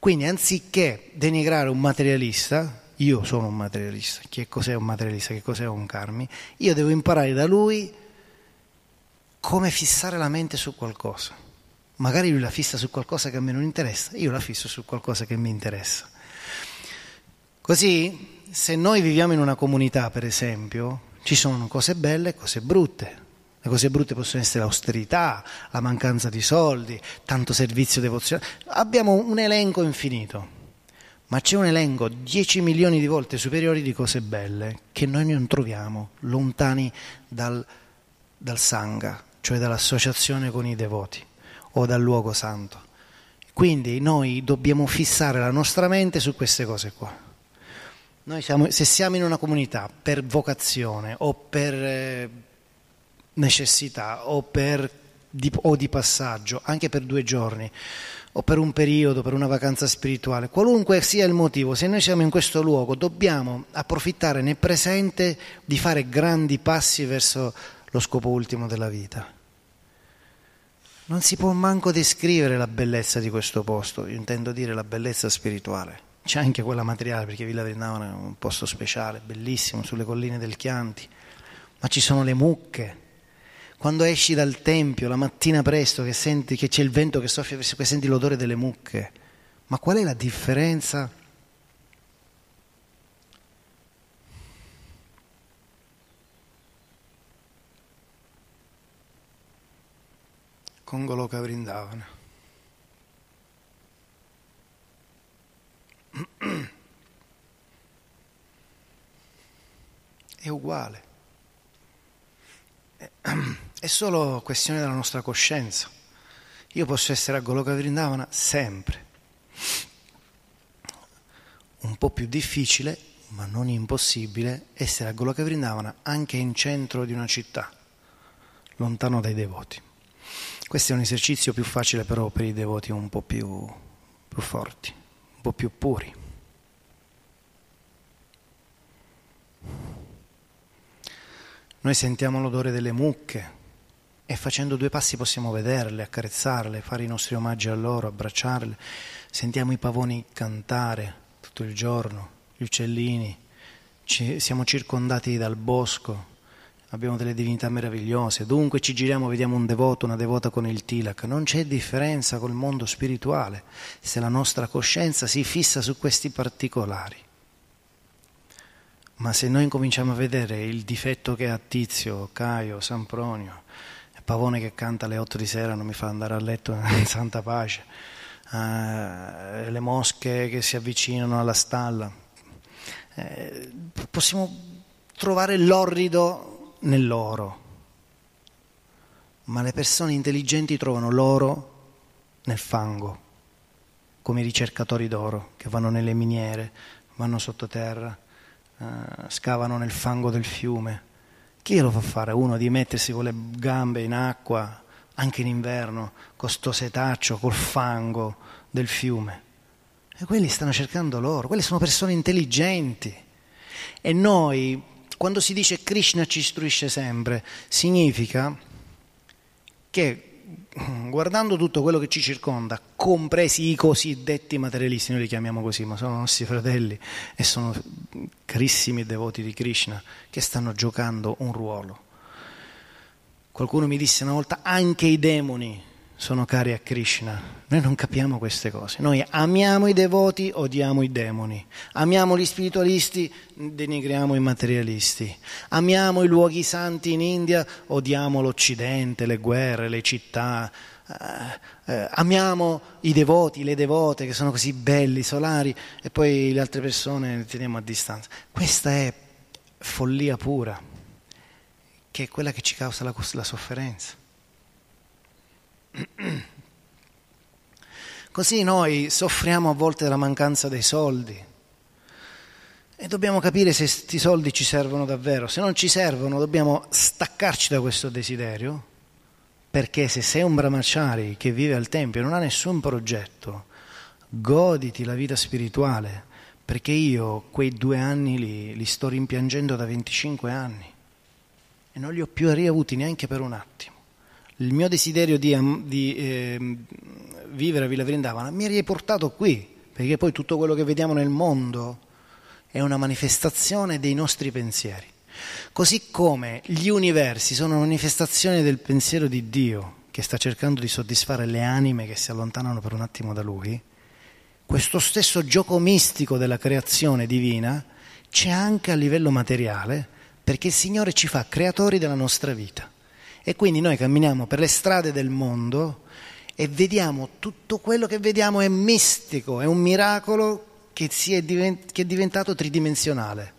Quindi anziché denigrare un materialista, io sono un materialista, che cos'è un materialista, che cos'è un karmi, io devo imparare da lui come fissare la mente su qualcosa. Magari lui la fissa su qualcosa che a me non interessa, io la fisso su qualcosa che mi interessa. Così, se noi viviamo in una comunità, per esempio, ci sono cose belle e cose brutte. Le cose brutte possono essere l'austerità, la mancanza di soldi, tanto servizio devozionale. Abbiamo un elenco infinito, ma c'è un elenco 10 milioni di volte superiori di cose belle che noi non troviamo lontani dal, dal Sangha, cioè dall'associazione con i devoti o dal luogo santo. Quindi noi dobbiamo fissare la nostra mente su queste cose qua. Noi siamo, se siamo in una comunità per vocazione o per eh, necessità o, per, di, o di passaggio, anche per due giorni o per un periodo, per una vacanza spirituale, qualunque sia il motivo, se noi siamo in questo luogo dobbiamo approfittare nel presente di fare grandi passi verso lo scopo ultimo della vita. Non si può manco descrivere la bellezza di questo posto, io intendo dire la bellezza spirituale. C'è anche quella materiale perché Villa Vrindavana è un posto speciale, bellissimo, sulle colline del Chianti, ma ci sono le mucche. Quando esci dal tempio la mattina presto che senti che c'è il vento che soffia, che senti l'odore delle mucche, ma qual è la differenza? Con Goloka Vrindavana. È uguale. È solo questione della nostra coscienza. Io posso essere a Goloka Vrindavana sempre. Un po' più difficile, ma non impossibile, essere a Goloka Vrindavana anche in centro di una città, lontano dai devoti. Questo è un esercizio più facile però per i devoti un po' più, più forti un po' più puri. Noi sentiamo l'odore delle mucche e facendo due passi possiamo vederle, accarezzarle, fare i nostri omaggi a loro, abbracciarle. Sentiamo i pavoni cantare tutto il giorno, gli uccellini, Ci, siamo circondati dal bosco, abbiamo delle divinità meravigliose, dunque ci giriamo, vediamo un devoto, una devota con il tilak, non c'è differenza col mondo spirituale se la nostra coscienza si fissa su questi particolari. Ma se noi cominciamo a vedere il difetto che ha Tizio, Caio, Sampronio, pavone che canta alle 8 di sera non mi fa andare a letto (laughs) in santa pace, uh, le mosche che si avvicinano alla stalla. Eh, possiamo trovare l'orrido nell'oro, ma le persone intelligenti trovano l'oro nel fango, come i ricercatori d'oro che vanno nelle miniere, vanno sottoterra, uh, scavano nel fango del fiume chi lo fa fare? Uno di mettersi con le gambe in acqua, anche in inverno, con sto setaccio, col fango del fiume. E quelli stanno cercando loro, quelle sono persone intelligenti. E noi, quando si dice Krishna ci istruisce sempre, significa che guardando tutto quello che ci circonda, compresi i cosiddetti materialisti, noi li chiamiamo così, ma sono nostri fratelli e sono carissimi devoti di Krishna che stanno giocando un ruolo. Qualcuno mi disse una volta, anche i demoni sono cari a Krishna. Noi non capiamo queste cose. Noi amiamo i devoti, odiamo i demoni. Amiamo gli spiritualisti, denigriamo i materialisti. Amiamo i luoghi santi in India, odiamo l'Occidente, le guerre, le città. Eh, eh, amiamo i devoti, le devote che sono così belli, solari, e poi le altre persone le teniamo a distanza. Questa è follia pura, che è quella che ci causa la, la sofferenza. (clears throat) Così noi soffriamo a volte della mancanza dei soldi e dobbiamo capire se questi soldi ci servono davvero. Se non ci servono dobbiamo staccarci da questo desiderio perché se sei un brahmachari che vive al Tempio e non ha nessun progetto, goditi la vita spirituale perché io quei due anni li, li sto rimpiangendo da 25 anni e non li ho più riavuti neanche per un attimo il mio desiderio di, di eh, vivere a Villa Vrindavana mi ha riportato qui, perché poi tutto quello che vediamo nel mondo è una manifestazione dei nostri pensieri. Così come gli universi sono una manifestazione del pensiero di Dio che sta cercando di soddisfare le anime che si allontanano per un attimo da Lui, questo stesso gioco mistico della creazione divina c'è anche a livello materiale perché il Signore ci fa creatori della nostra vita. E quindi noi camminiamo per le strade del mondo e vediamo tutto quello che vediamo è mistico, è un miracolo che, è, divent- che è diventato tridimensionale.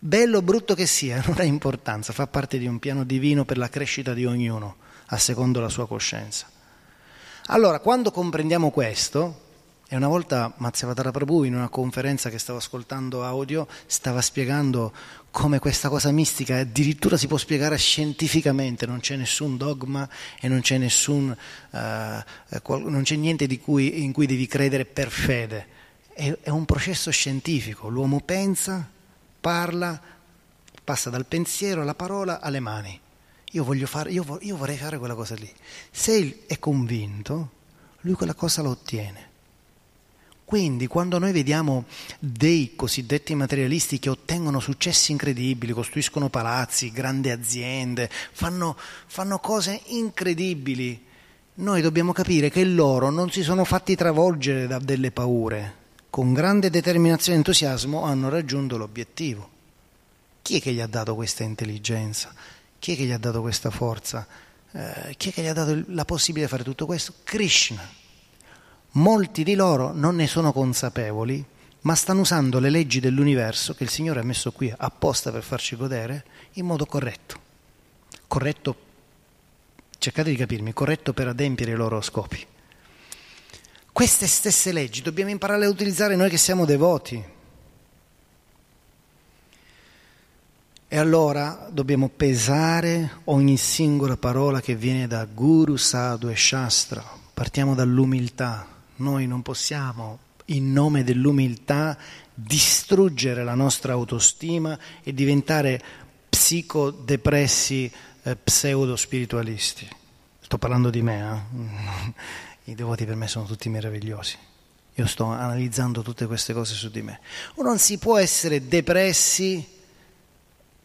Bello o brutto che sia, (laughs) non ha importanza, fa parte di un piano divino per la crescita di ognuno, a secondo la sua coscienza. Allora, quando comprendiamo questo, e una volta Mazziavatara Prabhu in una conferenza che stavo ascoltando audio stava spiegando come questa cosa mistica addirittura si può spiegare scientificamente, non c'è nessun dogma e non c'è, nessun, uh, non c'è niente cui, in cui devi credere per fede. È, è un processo scientifico, l'uomo pensa, parla, passa dal pensiero alla parola alle mani. Io, fare, io, io vorrei fare quella cosa lì. Se è convinto, lui quella cosa la ottiene. Quindi quando noi vediamo dei cosiddetti materialisti che ottengono successi incredibili, costruiscono palazzi, grandi aziende, fanno, fanno cose incredibili, noi dobbiamo capire che loro non si sono fatti travolgere da delle paure, con grande determinazione e entusiasmo hanno raggiunto l'obiettivo. Chi è che gli ha dato questa intelligenza? Chi è che gli ha dato questa forza? Eh, chi è che gli ha dato la possibilità di fare tutto questo? Krishna. Molti di loro non ne sono consapevoli, ma stanno usando le leggi dell'universo che il Signore ha messo qui apposta per farci godere in modo corretto. Corretto, cercate di capirmi, corretto per adempiere i loro scopi. Queste stesse leggi dobbiamo imparare a utilizzare noi che siamo devoti. E allora dobbiamo pesare ogni singola parola che viene da Guru, Sadhu e Shastra. Partiamo dall'umiltà, noi non possiamo, in nome dell'umiltà, distruggere la nostra autostima e diventare psicodepressi eh, pseudo-spiritualisti. Sto parlando di me, eh? (laughs) i devoti per me sono tutti meravigliosi. Io sto analizzando tutte queste cose su di me. O non si può essere depressi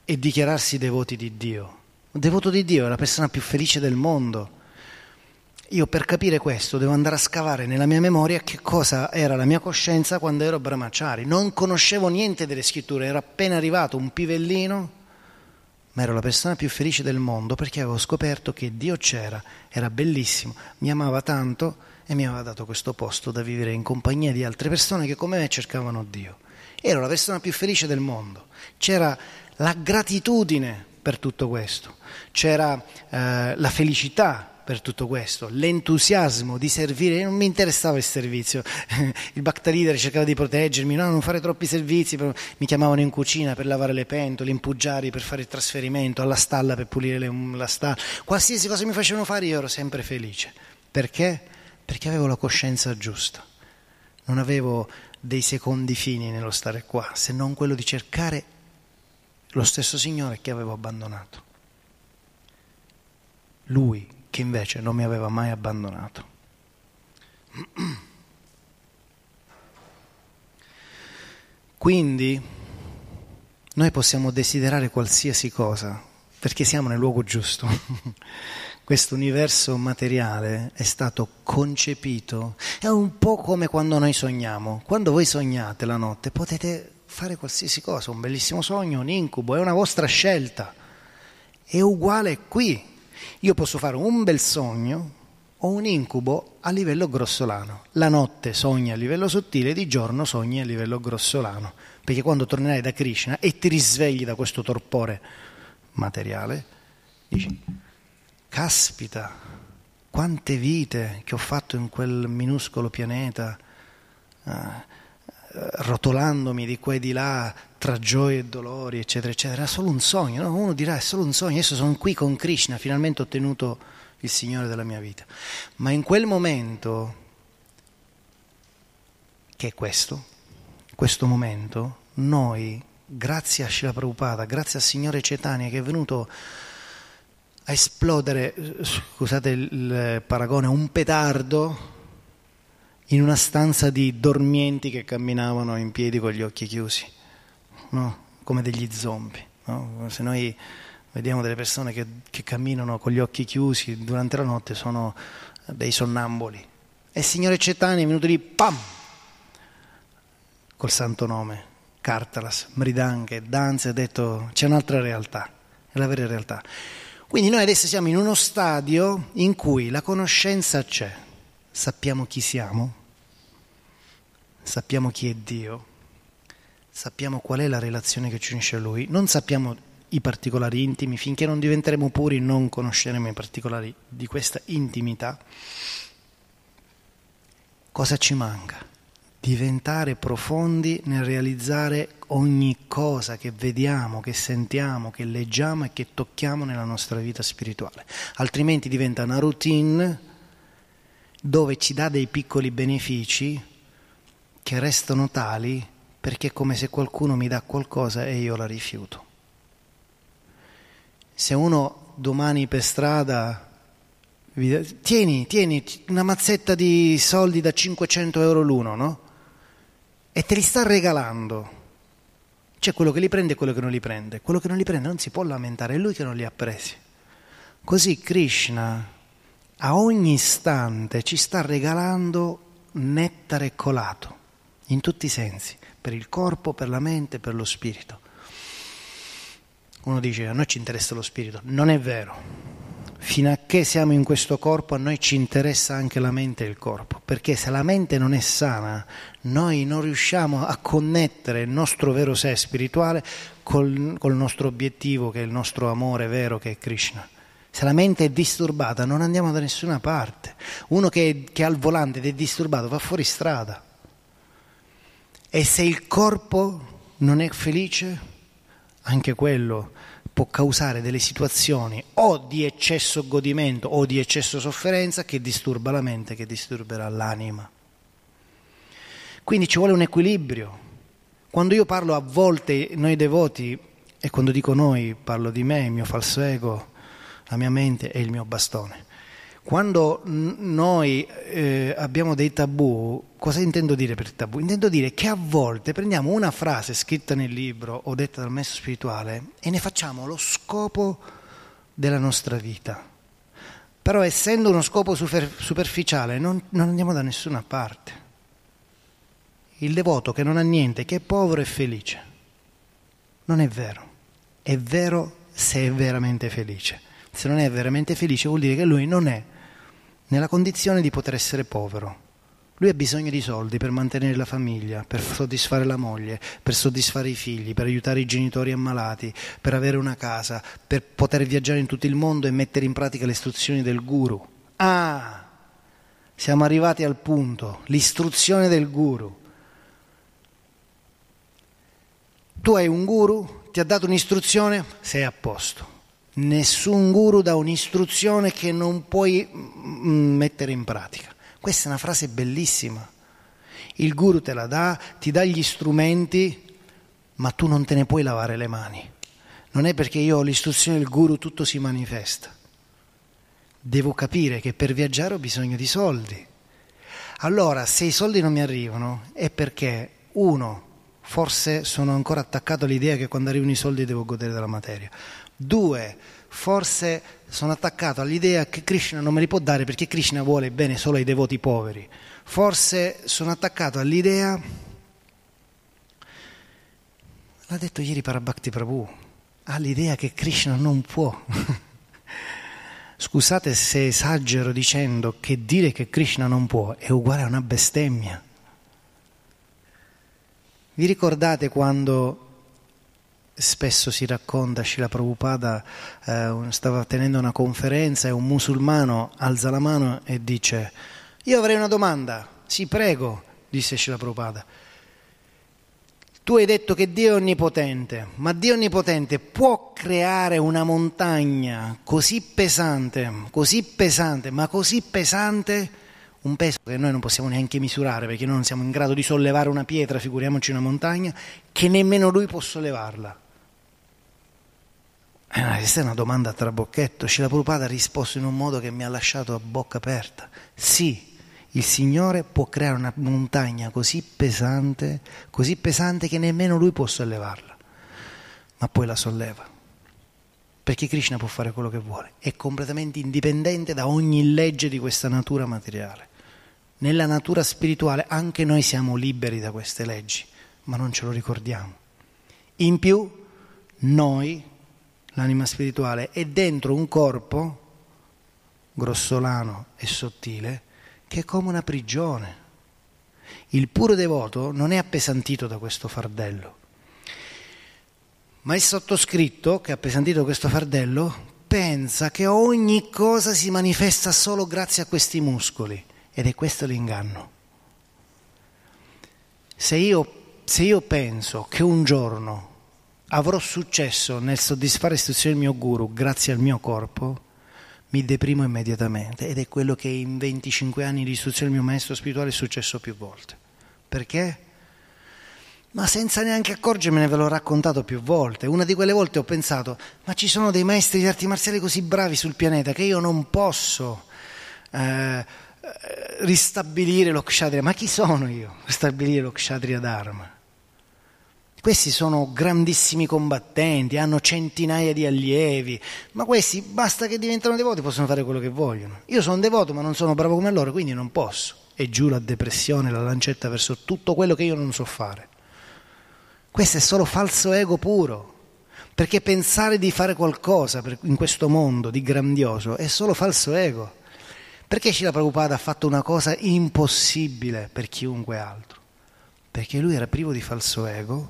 e dichiararsi devoti di Dio. Un devoto di Dio è la persona più felice del mondo io per capire questo devo andare a scavare nella mia memoria che cosa era la mia coscienza quando ero brahmachari. Non conoscevo niente delle scritture, ero appena arrivato un pivellino, ma ero la persona più felice del mondo perché avevo scoperto che Dio c'era, era bellissimo, mi amava tanto e mi aveva dato questo posto da vivere in compagnia di altre persone che come me cercavano Dio. Ero la persona più felice del mondo. C'era la gratitudine per tutto questo, c'era eh, la felicità per tutto questo, l'entusiasmo di servire, non mi interessava il servizio, (laughs) il leader cercava di proteggermi, no, non fare troppi servizi, mi chiamavano in cucina per lavare le pentole, in puggiari per fare il trasferimento, alla stalla per pulire le, la stalla, qualsiasi cosa mi facevano fare io ero sempre felice. Perché? Perché avevo la coscienza giusta, non avevo dei secondi fini nello stare qua, se non quello di cercare lo stesso Signore che avevo abbandonato. Lui che invece non mi aveva mai abbandonato. Quindi noi possiamo desiderare qualsiasi cosa perché siamo nel luogo giusto. (laughs) Questo universo materiale è stato concepito, è un po' come quando noi sogniamo. Quando voi sognate la notte potete fare qualsiasi cosa, un bellissimo sogno, un incubo, è una vostra scelta. È uguale qui. Io posso fare un bel sogno o un incubo a livello grossolano. La notte sogni a livello sottile, di giorno sogni a livello grossolano. Perché quando tornerai da Krishna e ti risvegli da questo torpore materiale, dici, caspita, quante vite che ho fatto in quel minuscolo pianeta, eh, rotolandomi di qua e di là tra gioie e dolori, eccetera, eccetera. Era solo un sogno, no? uno dirà è solo un sogno, adesso sono qui con Krishna, finalmente ho ottenuto il Signore della mia vita. Ma in quel momento, che è questo, questo momento, noi, grazie a Shila Prabhupada, grazie al Signore Cetania che è venuto a esplodere, scusate il paragone, un petardo in una stanza di dormienti che camminavano in piedi con gli occhi chiusi, no? come degli zombie. No? Se noi vediamo delle persone che, che, camminano con gli occhi chiusi durante la notte sono dei sonnamboli. E il Signore Cetani è venuto lì, pam, col santo nome, Cartalas, Mridanche, Danze, ha detto c'è un'altra realtà, è la vera realtà. Quindi noi adesso siamo in uno stadio in cui la conoscenza c'è, sappiamo chi siamo, sappiamo chi è Dio, sappiamo qual è la relazione che ci unisce a Lui, non sappiamo i particolari intimi, finché non diventeremo puri non conosceremo i particolari di questa intimità. Cosa ci manca? Diventare profondi nel realizzare ogni cosa che vediamo, che sentiamo, che leggiamo e che tocchiamo nella nostra vita spirituale. Altrimenti diventa una routine dove ci dà dei piccoli benefici che restano tali perché è come se qualcuno mi dà qualcosa e io la rifiuto. Se uno domani per strada tieni, tieni una mazzetta di soldi da 500 euro l'uno, no? E te li sta regalando. C'è quello che li prende e quello che non li prende. Quello che non li prende non si può lamentare, è lui che non li ha presi. Così Krishna a ogni istante ci sta regalando nettare colato, in tutti i sensi, per il corpo, per la mente, per lo spirito. Uno dice a noi ci interessa lo spirito, non è vero. Fino a che siamo in questo corpo a noi ci interessa anche la mente e il corpo, perché se la mente non è sana, noi non riusciamo a connettere il nostro vero sé spirituale col, col nostro obiettivo, che è il nostro amore vero, che è Krishna. Se la mente è disturbata non andiamo da nessuna parte. Uno che, che ha il volante ed è disturbato va fuori strada. E se il corpo non è felice, anche quello può causare delle situazioni o di eccesso godimento o di eccesso sofferenza che disturba la mente, che disturberà l'anima. Quindi ci vuole un equilibrio. Quando io parlo a volte noi devoti, e quando dico noi parlo di me, il mio falso ego, la mia mente è il mio bastone. Quando noi eh, abbiamo dei tabù, cosa intendo dire per tabù? Intendo dire che a volte prendiamo una frase scritta nel libro o detta dal maestro spirituale e ne facciamo lo scopo della nostra vita. Però essendo uno scopo super- superficiale non, non andiamo da nessuna parte. Il devoto che non ha niente, che è povero e felice. Non è vero. È vero se è veramente felice. Se non è veramente felice vuol dire che lui non è nella condizione di poter essere povero. Lui ha bisogno di soldi per mantenere la famiglia, per soddisfare la moglie, per soddisfare i figli, per aiutare i genitori ammalati, per avere una casa, per poter viaggiare in tutto il mondo e mettere in pratica le istruzioni del guru. Ah, siamo arrivati al punto, l'istruzione del guru. Tu hai un guru, ti ha dato un'istruzione, sei a posto. Nessun guru dà un'istruzione che non puoi mm, mettere in pratica. Questa è una frase bellissima. Il guru te la dà, ti dà gli strumenti, ma tu non te ne puoi lavare le mani. Non è perché io ho l'istruzione del guru tutto si manifesta. Devo capire che per viaggiare ho bisogno di soldi. Allora, se i soldi non mi arrivano, è perché, uno, forse sono ancora attaccato all'idea che quando arrivano i soldi devo godere della materia. Due, forse sono attaccato all'idea che Krishna non me li può dare perché Krishna vuole bene solo ai devoti poveri. Forse sono attaccato all'idea, l'ha detto ieri Parabhakti Prabhu, all'idea che Krishna non può. (laughs) Scusate se esagero dicendo che dire che Krishna non può è uguale a una bestemmia. Vi ricordate quando spesso si racconta, Shila Prabhupada eh, stava tenendo una conferenza e un musulmano alza la mano e dice io avrei una domanda, sì prego, disse Shila Prabhupada. Tu hai detto che Dio è onnipotente, ma Dio onnipotente può creare una montagna così pesante, così pesante, ma così pesante, un peso che noi non possiamo neanche misurare perché noi non siamo in grado di sollevare una pietra, figuriamoci una montagna, che nemmeno lui può sollevarla. Eh, questa è una domanda a trabocchetto. Scila Prabhupada ha risposto in un modo che mi ha lasciato a bocca aperta. Sì, il Signore può creare una montagna così pesante, così pesante che nemmeno lui può sollevarla, ma poi la solleva. Perché Krishna può fare quello che vuole, è completamente indipendente da ogni legge di questa natura materiale. Nella natura spirituale anche noi siamo liberi da queste leggi, ma non ce lo ricordiamo. In più, noi l'anima spirituale, è dentro un corpo grossolano e sottile che è come una prigione. Il puro devoto non è appesantito da questo fardello, ma il sottoscritto, che ha appesantito questo fardello, pensa che ogni cosa si manifesta solo grazie a questi muscoli ed è questo l'inganno. Se io, se io penso che un giorno avrò successo nel soddisfare l'istruzione del mio guru grazie al mio corpo, mi deprimo immediatamente ed è quello che in 25 anni di istruzione del mio maestro spirituale è successo più volte. Perché? Ma senza neanche accorgermene ve l'ho raccontato più volte. Una di quelle volte ho pensato, ma ci sono dei maestri di arti marziali così bravi sul pianeta che io non posso eh, ristabilire lo kshatriya. Ma chi sono io per stabilire lo kshatriya dharma? Questi sono grandissimi combattenti, hanno centinaia di allievi, ma questi basta che diventano devoti possono fare quello che vogliono. Io sono devoto ma non sono bravo come loro, quindi non posso. E giù la depressione, la lancetta verso tutto quello che io non so fare. Questo è solo falso ego puro, perché pensare di fare qualcosa in questo mondo di grandioso è solo falso ego. Perché Shila Prabhupada ha fatto una cosa impossibile per chiunque altro? Perché lui era privo di falso ego,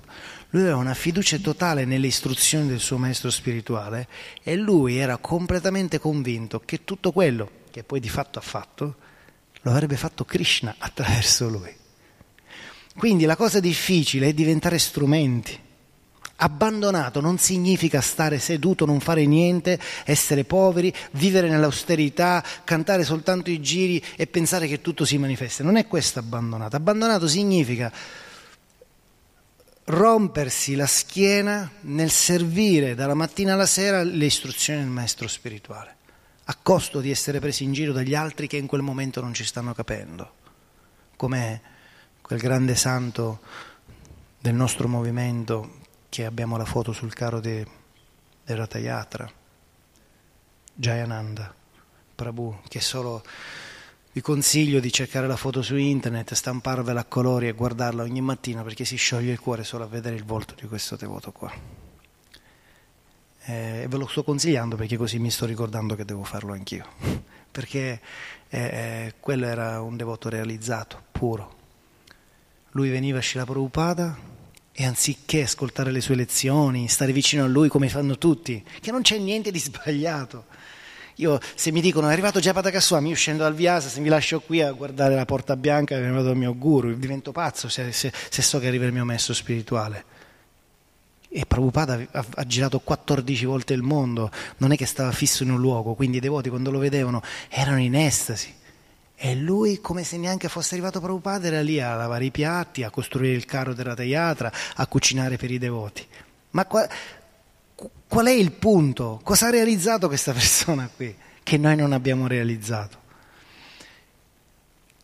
lui aveva una fiducia totale nelle istruzioni del suo maestro spirituale e lui era completamente convinto che tutto quello che poi di fatto ha fatto lo avrebbe fatto Krishna attraverso lui. Quindi la cosa difficile è diventare strumenti. Abbandonato non significa stare seduto, non fare niente, essere poveri, vivere nell'austerità, cantare soltanto i giri e pensare che tutto si manifesta. Non è questo abbandonato. Abbandonato significa rompersi la schiena nel servire dalla mattina alla sera le istruzioni del maestro spirituale, a costo di essere presi in giro dagli altri che in quel momento non ci stanno capendo, come quel grande santo del nostro movimento che abbiamo la foto sul carro di, del Ratayatra, Jayananda Prabhu, che solo vi consiglio di cercare la foto su internet, stamparvela a colori e guardarla ogni mattina perché si scioglie il cuore solo a vedere il volto di questo devoto qua. Eh, ve lo sto consigliando perché così mi sto ricordando che devo farlo anch'io, (laughs) perché eh, eh, quello era un devoto realizzato, puro. Lui veniva a Shila Prabhupada e anziché ascoltare le sue lezioni, stare vicino a lui come fanno tutti, che non c'è niente di (laughs) sbagliato. Io, se mi dicono è arrivato Japa Kaswami, io scendo dal Vyasa, se mi lascio qui a guardare la porta bianca, è arrivato il mio guru, divento pazzo se, se, se so che arriva il mio messo spirituale. E Prabhupada ha, ha, girato 14 volte il mondo, non è che stava fisso in un luogo, quindi i devoti quando lo vedevano erano in estasi. E lui, come se neanche fosse arrivato Prabhupada, era lì a lavare i piatti, a costruire il carro della Tayatra, a cucinare per i devoti. Ma qua, qual è il punto? Cosa ha realizzato questa (laughs) persona qui che noi non abbiamo realizzato?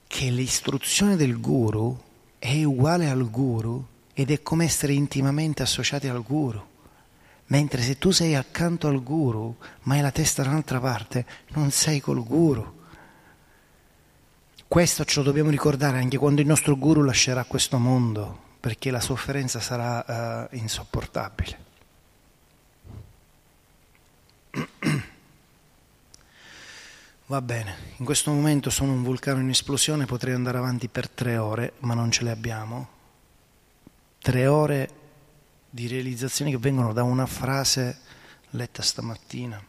Che l'istruzione del guru è uguale al guru ed è come essere intimamente associati al guru. Mentre se tu sei accanto al guru, ma hai la testa da un'altra parte, non sei col guru. Questo ce lo dobbiamo ricordare anche quando il nostro guru lascerà questo mondo, perché la sofferenza sarà uh, insopportabile. (clears throat) Va bene, in questo momento sono un vulcano in esplosione, potrei andare avanti per tre ore, ma non ce le abbiamo tre ore di realizzazioni che vengono da una frase letta stamattina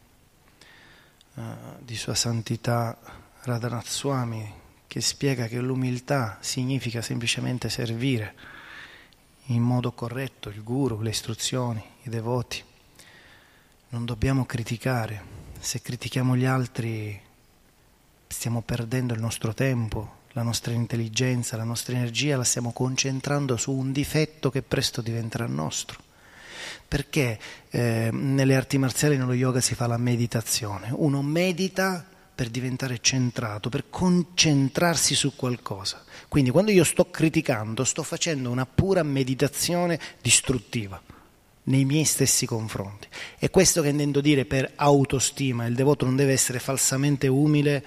uh, di Sua Santità Radhanath Swami che spiega che l'umiltà significa semplicemente servire in modo corretto il guru, le istruzioni, i devoti. Non dobbiamo criticare, se critichiamo gli altri stiamo perdendo il nostro tempo, la nostra intelligenza, la nostra energia la stiamo concentrando su un difetto che presto diventerà nostro. Perché eh, nelle arti marziali, nello yoga si fa la meditazione. Uno medita per diventare centrato, per concentrarsi su qualcosa. Quindi quando io sto criticando, sto facendo una pura meditazione distruttiva nei miei stessi confronti. È questo che intendo dire per autostima. Il devoto non deve essere falsamente umile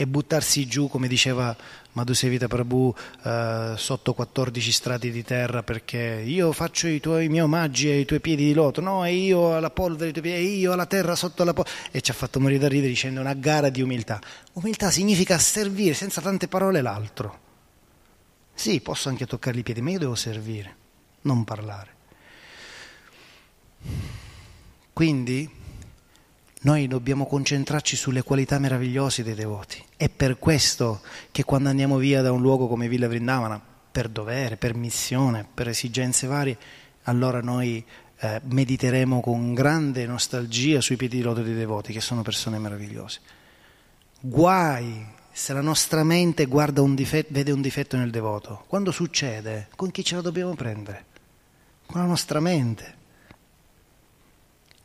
e buttarsi giù, come diceva Madhusevita Prabhu, eh, sotto 14 strati di terra perché io faccio i, tuoi, i miei omaggi ai tuoi piedi di loto, no, e io alla polvere piedi, e io alla terra sotto la polvere. E ci ha fatto morire da ridere dicendo una gara di umiltà. Umiltà significa servire senza tante parole l'altro. Sì, posso anche toccare i piedi, ma io devo servire, non parlare. Quindi noi dobbiamo concentrarci sulle qualità meravigliose dei devoti. È per questo che quando andiamo via da un luogo come Villa Vrindavana, per dovere, per missione, per esigenze varie, allora noi eh, mediteremo con grande nostalgia sui piedi di loto dei devoti, che sono persone meravigliose. Guai se la nostra mente un difetto, vede un difetto nel devoto. Quando succede, con chi ce la dobbiamo prendere? Con la nostra mente.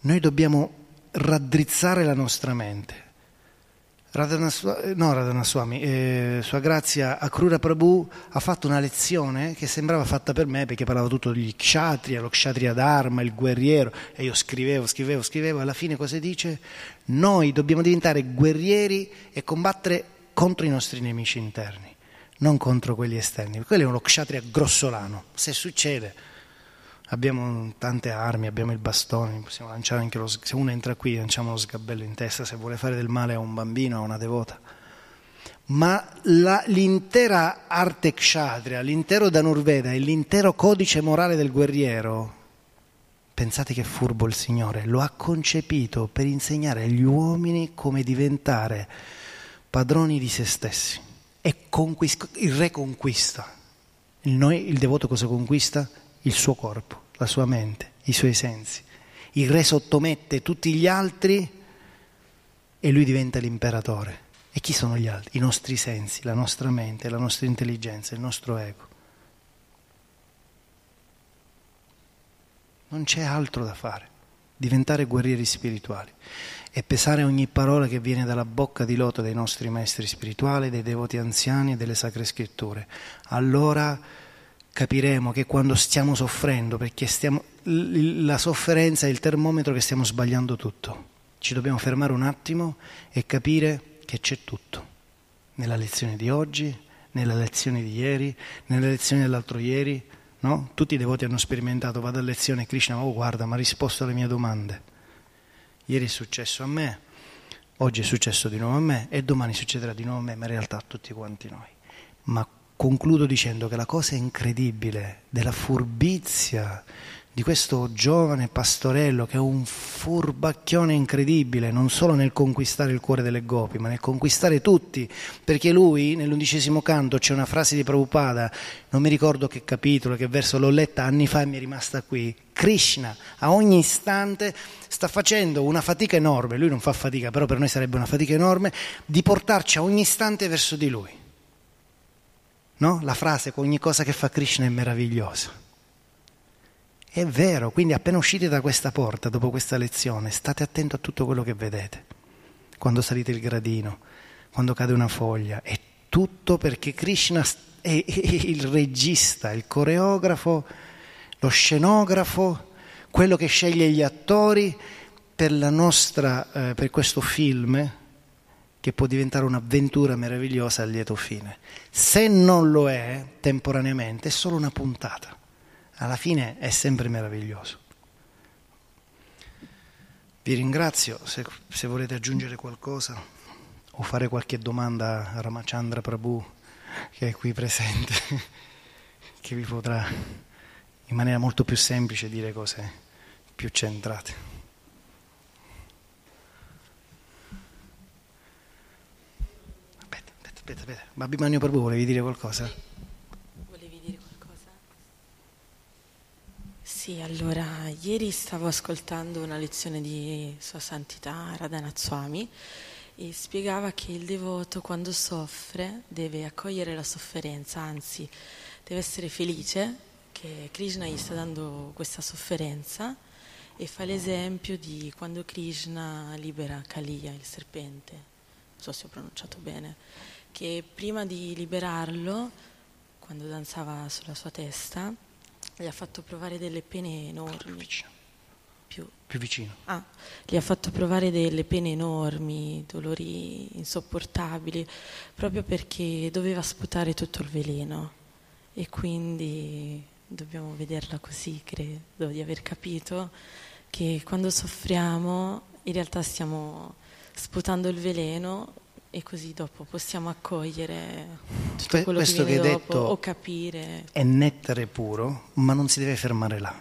Noi dobbiamo raddrizzare la nostra mente. Radhanaswami, no, Radhanaswami eh, Sua Grazia Akrura Prabhu ha fatto una lezione che sembrava fatta per me perché parlava tutto degli kshatriya, lo kshatriya dharma, il guerriero e io scrivevo, scrivevo, scrivevo alla fine cosa dice? Noi dobbiamo diventare guerrieri e combattere contro i nostri nemici interni, non contro quelli esterni. Quello è uno kshatriya grossolano, se succede abbiamo tante armi, abbiamo il bastone, possiamo lanciare anche lo, se uno entra qui lanciamo lo sgabello in testa se vuole fare del male a un bambino, a una devota. Ma la, l'intera arte kshatriya, l'intero Danurveda e l'intero codice morale del guerriero, pensate che furbo il Signore, lo ha concepito per insegnare agli uomini come diventare padroni di se stessi. E conquist- il re conquista. Il, noi, il devoto cosa conquista? Il suo corpo la sua mente, i suoi sensi. Il re sottomette tutti gli altri e lui diventa l'imperatore. E chi sono gli altri? I nostri sensi, la nostra mente, la nostra intelligenza, il nostro ego. Non c'è altro da fare, diventare guerrieri spirituali e pesare ogni parola che viene dalla bocca di loto dei nostri maestri spirituali, dei devoti anziani e delle sacre scritture. Allora capiremo che quando stiamo soffrendo, perché stiamo, la sofferenza è il termometro che stiamo sbagliando tutto. Ci dobbiamo fermare un attimo e capire che c'è tutto. Nella lezione di oggi, nella lezione di ieri, nelle lezioni dell'altro ieri, no? Tutti i devoti hanno sperimentato, vado a lezione Krishna, oh guarda, mi ha risposto alle mie domande. Ieri è successo a me, oggi è successo di nuovo a me e domani succederà di nuovo a me, ma in realtà a tutti quanti noi. Ma concludo dicendo che la cosa incredibile della furbizia di questo giovane pastorello che è un furbacchione incredibile, non solo nel conquistare il cuore delle gopi, ma nel conquistare tutti, perché lui nell'undicesimo canto c'è una frase di Prabhupada, non mi ricordo che capitolo, che verso l'ho letta anni fa e mi è rimasta qui, Krishna a ogni istante sta facendo una fatica enorme, lui non fa fatica, però per noi sarebbe una fatica enorme, di portarci a ogni istante verso di lui. No? La frase ogni cosa che fa Krishna è meravigliosa. È vero, quindi appena uscite da questa porta, dopo questa lezione, state attento a tutto quello che vedete. Quando salite il gradino, quando cade una foglia, è tutto perché Krishna è il regista, il coreografo, lo scenografo, quello che sceglie gli attori per, nostra, eh, per questo film che può diventare un'avventura meravigliosa a lieto fine. Se non lo è, temporaneamente, è solo una puntata alla fine è sempre meraviglioso. Vi ringrazio, se, se volete aggiungere qualcosa o fare qualche domanda a Ramachandra Prabhu che è qui presente, (laughs) che vi potrà in maniera molto più semplice dire cose più centrate. Aspetta, aspetta, aspetta, aspetta. Babbi Manio Prabhu, volevi dire qualcosa? Sì, allora, ieri stavo ascoltando una lezione di Sua Santità Radhanatswami e spiegava che il devoto quando soffre deve accogliere la sofferenza, anzi deve essere felice che Krishna gli sta dando questa sofferenza e fa l'esempio di quando Krishna libera Kaliya, il serpente, non so se ho pronunciato bene, che prima di liberarlo, quando danzava sulla sua testa, gli ha fatto provare delle pene enormi. Più vicino. Più, più vicino. Ah, gli ha fatto provare delle pene enormi, dolori insopportabili, proprio perché doveva sputare tutto il veleno. E quindi dobbiamo vederla così, credo di aver capito, che quando soffriamo in realtà stiamo sputando il veleno e così dopo possiamo accogliere tutto quello Questo che, che hai detto o capire. È nettare puro, ma non si deve fermare là.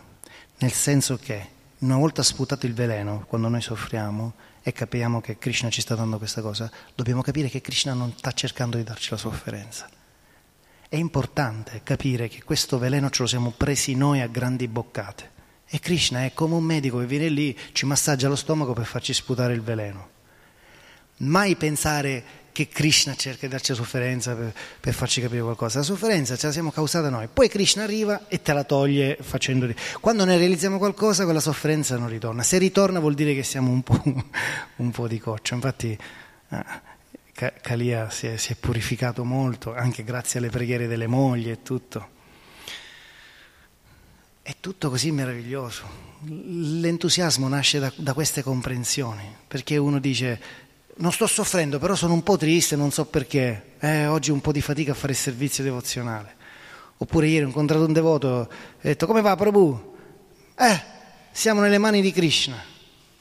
Nel senso che una volta sputato il veleno, quando noi soffriamo e capiamo che Krishna ci sta dando questa cosa, dobbiamo capire che Krishna non sta cercando di darci la sofferenza. È importante capire che questo veleno ce lo siamo presi noi a grandi boccate. E Krishna è come un medico che viene lì, ci massaggia lo stomaco per farci sputare il veleno mai pensare che Krishna cerca di darci sofferenza per, per, farci capire qualcosa. La sofferenza ce la siamo causata noi, poi Krishna arriva e te la toglie facendo. Quando noi realizziamo qualcosa, quella sofferenza non ritorna. Se ritorna vuol dire che siamo un po', (laughs) un po di coccio. Infatti eh, Kalia si è, si è purificato molto, anche grazie alle preghiere delle mogli e tutto. È tutto così meraviglioso. L'entusiasmo nasce da, da queste comprensioni, perché uno dice non sto soffrendo, però sono un po' triste, non so perché. Eh, oggi ho un po' di fatica a fare il servizio devozionale. Oppure ieri ho incontrato un devoto e ho detto come va Prabhu? Eh, siamo nelle mani di Krishna.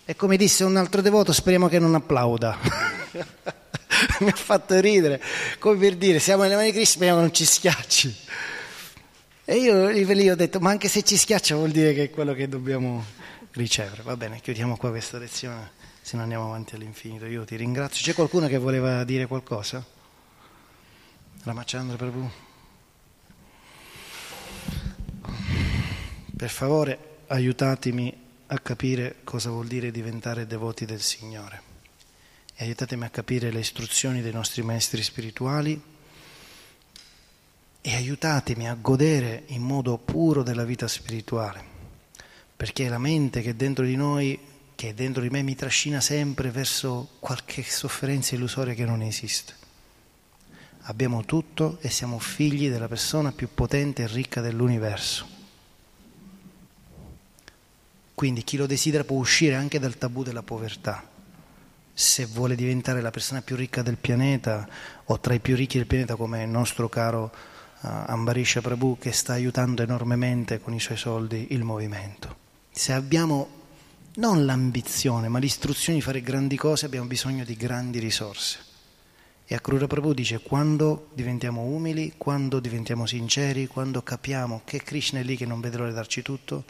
E come disse un altro devoto, speriamo che non applauda. (laughs) Mi ha fatto ridere, come per dire, siamo nelle mani di Krishna, speriamo che non ci schiacci. E io lì ho detto, ma anche se ci schiaccia vuol dire che è quello che dobbiamo ricevere. Va bene, chiudiamo qua questa lezione se non andiamo avanti all'infinito. Io ti ringrazio. C'è qualcuno che voleva dire qualcosa? Ramachandra Prabhu? Per favore aiutatemi a capire cosa vuol dire diventare devoti del Signore e aiutatemi a capire le istruzioni dei nostri maestri spirituali e aiutatemi a godere in modo puro della vita spirituale, perché la mente che è dentro di noi che dentro di me mi trascina sempre verso qualche sofferenza illusoria che non esiste. Abbiamo tutto e siamo figli della persona più potente e ricca dell'universo. Quindi chi lo desidera può uscire anche dal tabù della povertà. Se vuole diventare la persona più ricca del pianeta o tra i più ricchi del pianeta come il nostro caro uh, Ambarisha Prabhu che sta aiutando enormemente con i suoi soldi il movimento. Se abbiamo non l'ambizione, ma l'istruzione di fare grandi cose, abbiamo bisogno di grandi risorse. E Akrura Prabhu dice quando diventiamo umili, quando diventiamo sinceri, quando capiamo che Krishna è lì che non vede l'ora di darci tutto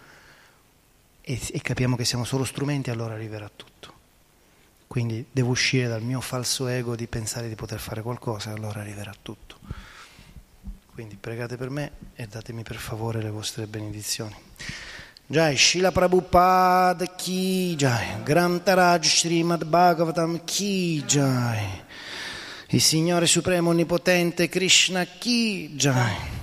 e, e capiamo che siamo solo strumenti, allora arriverà tutto. Quindi devo uscire dal mio falso ego di pensare di poter fare qualcosa allora arriverà tutto. Quindi pregate per me e datemi per favore le vostre benedizioni. Jai Shila Prabhupada Ki Jai. Grantaraj Srimad Bhagavatam Ki Jai. Il Signore Supremo Onnipotente Krishna Ki Jai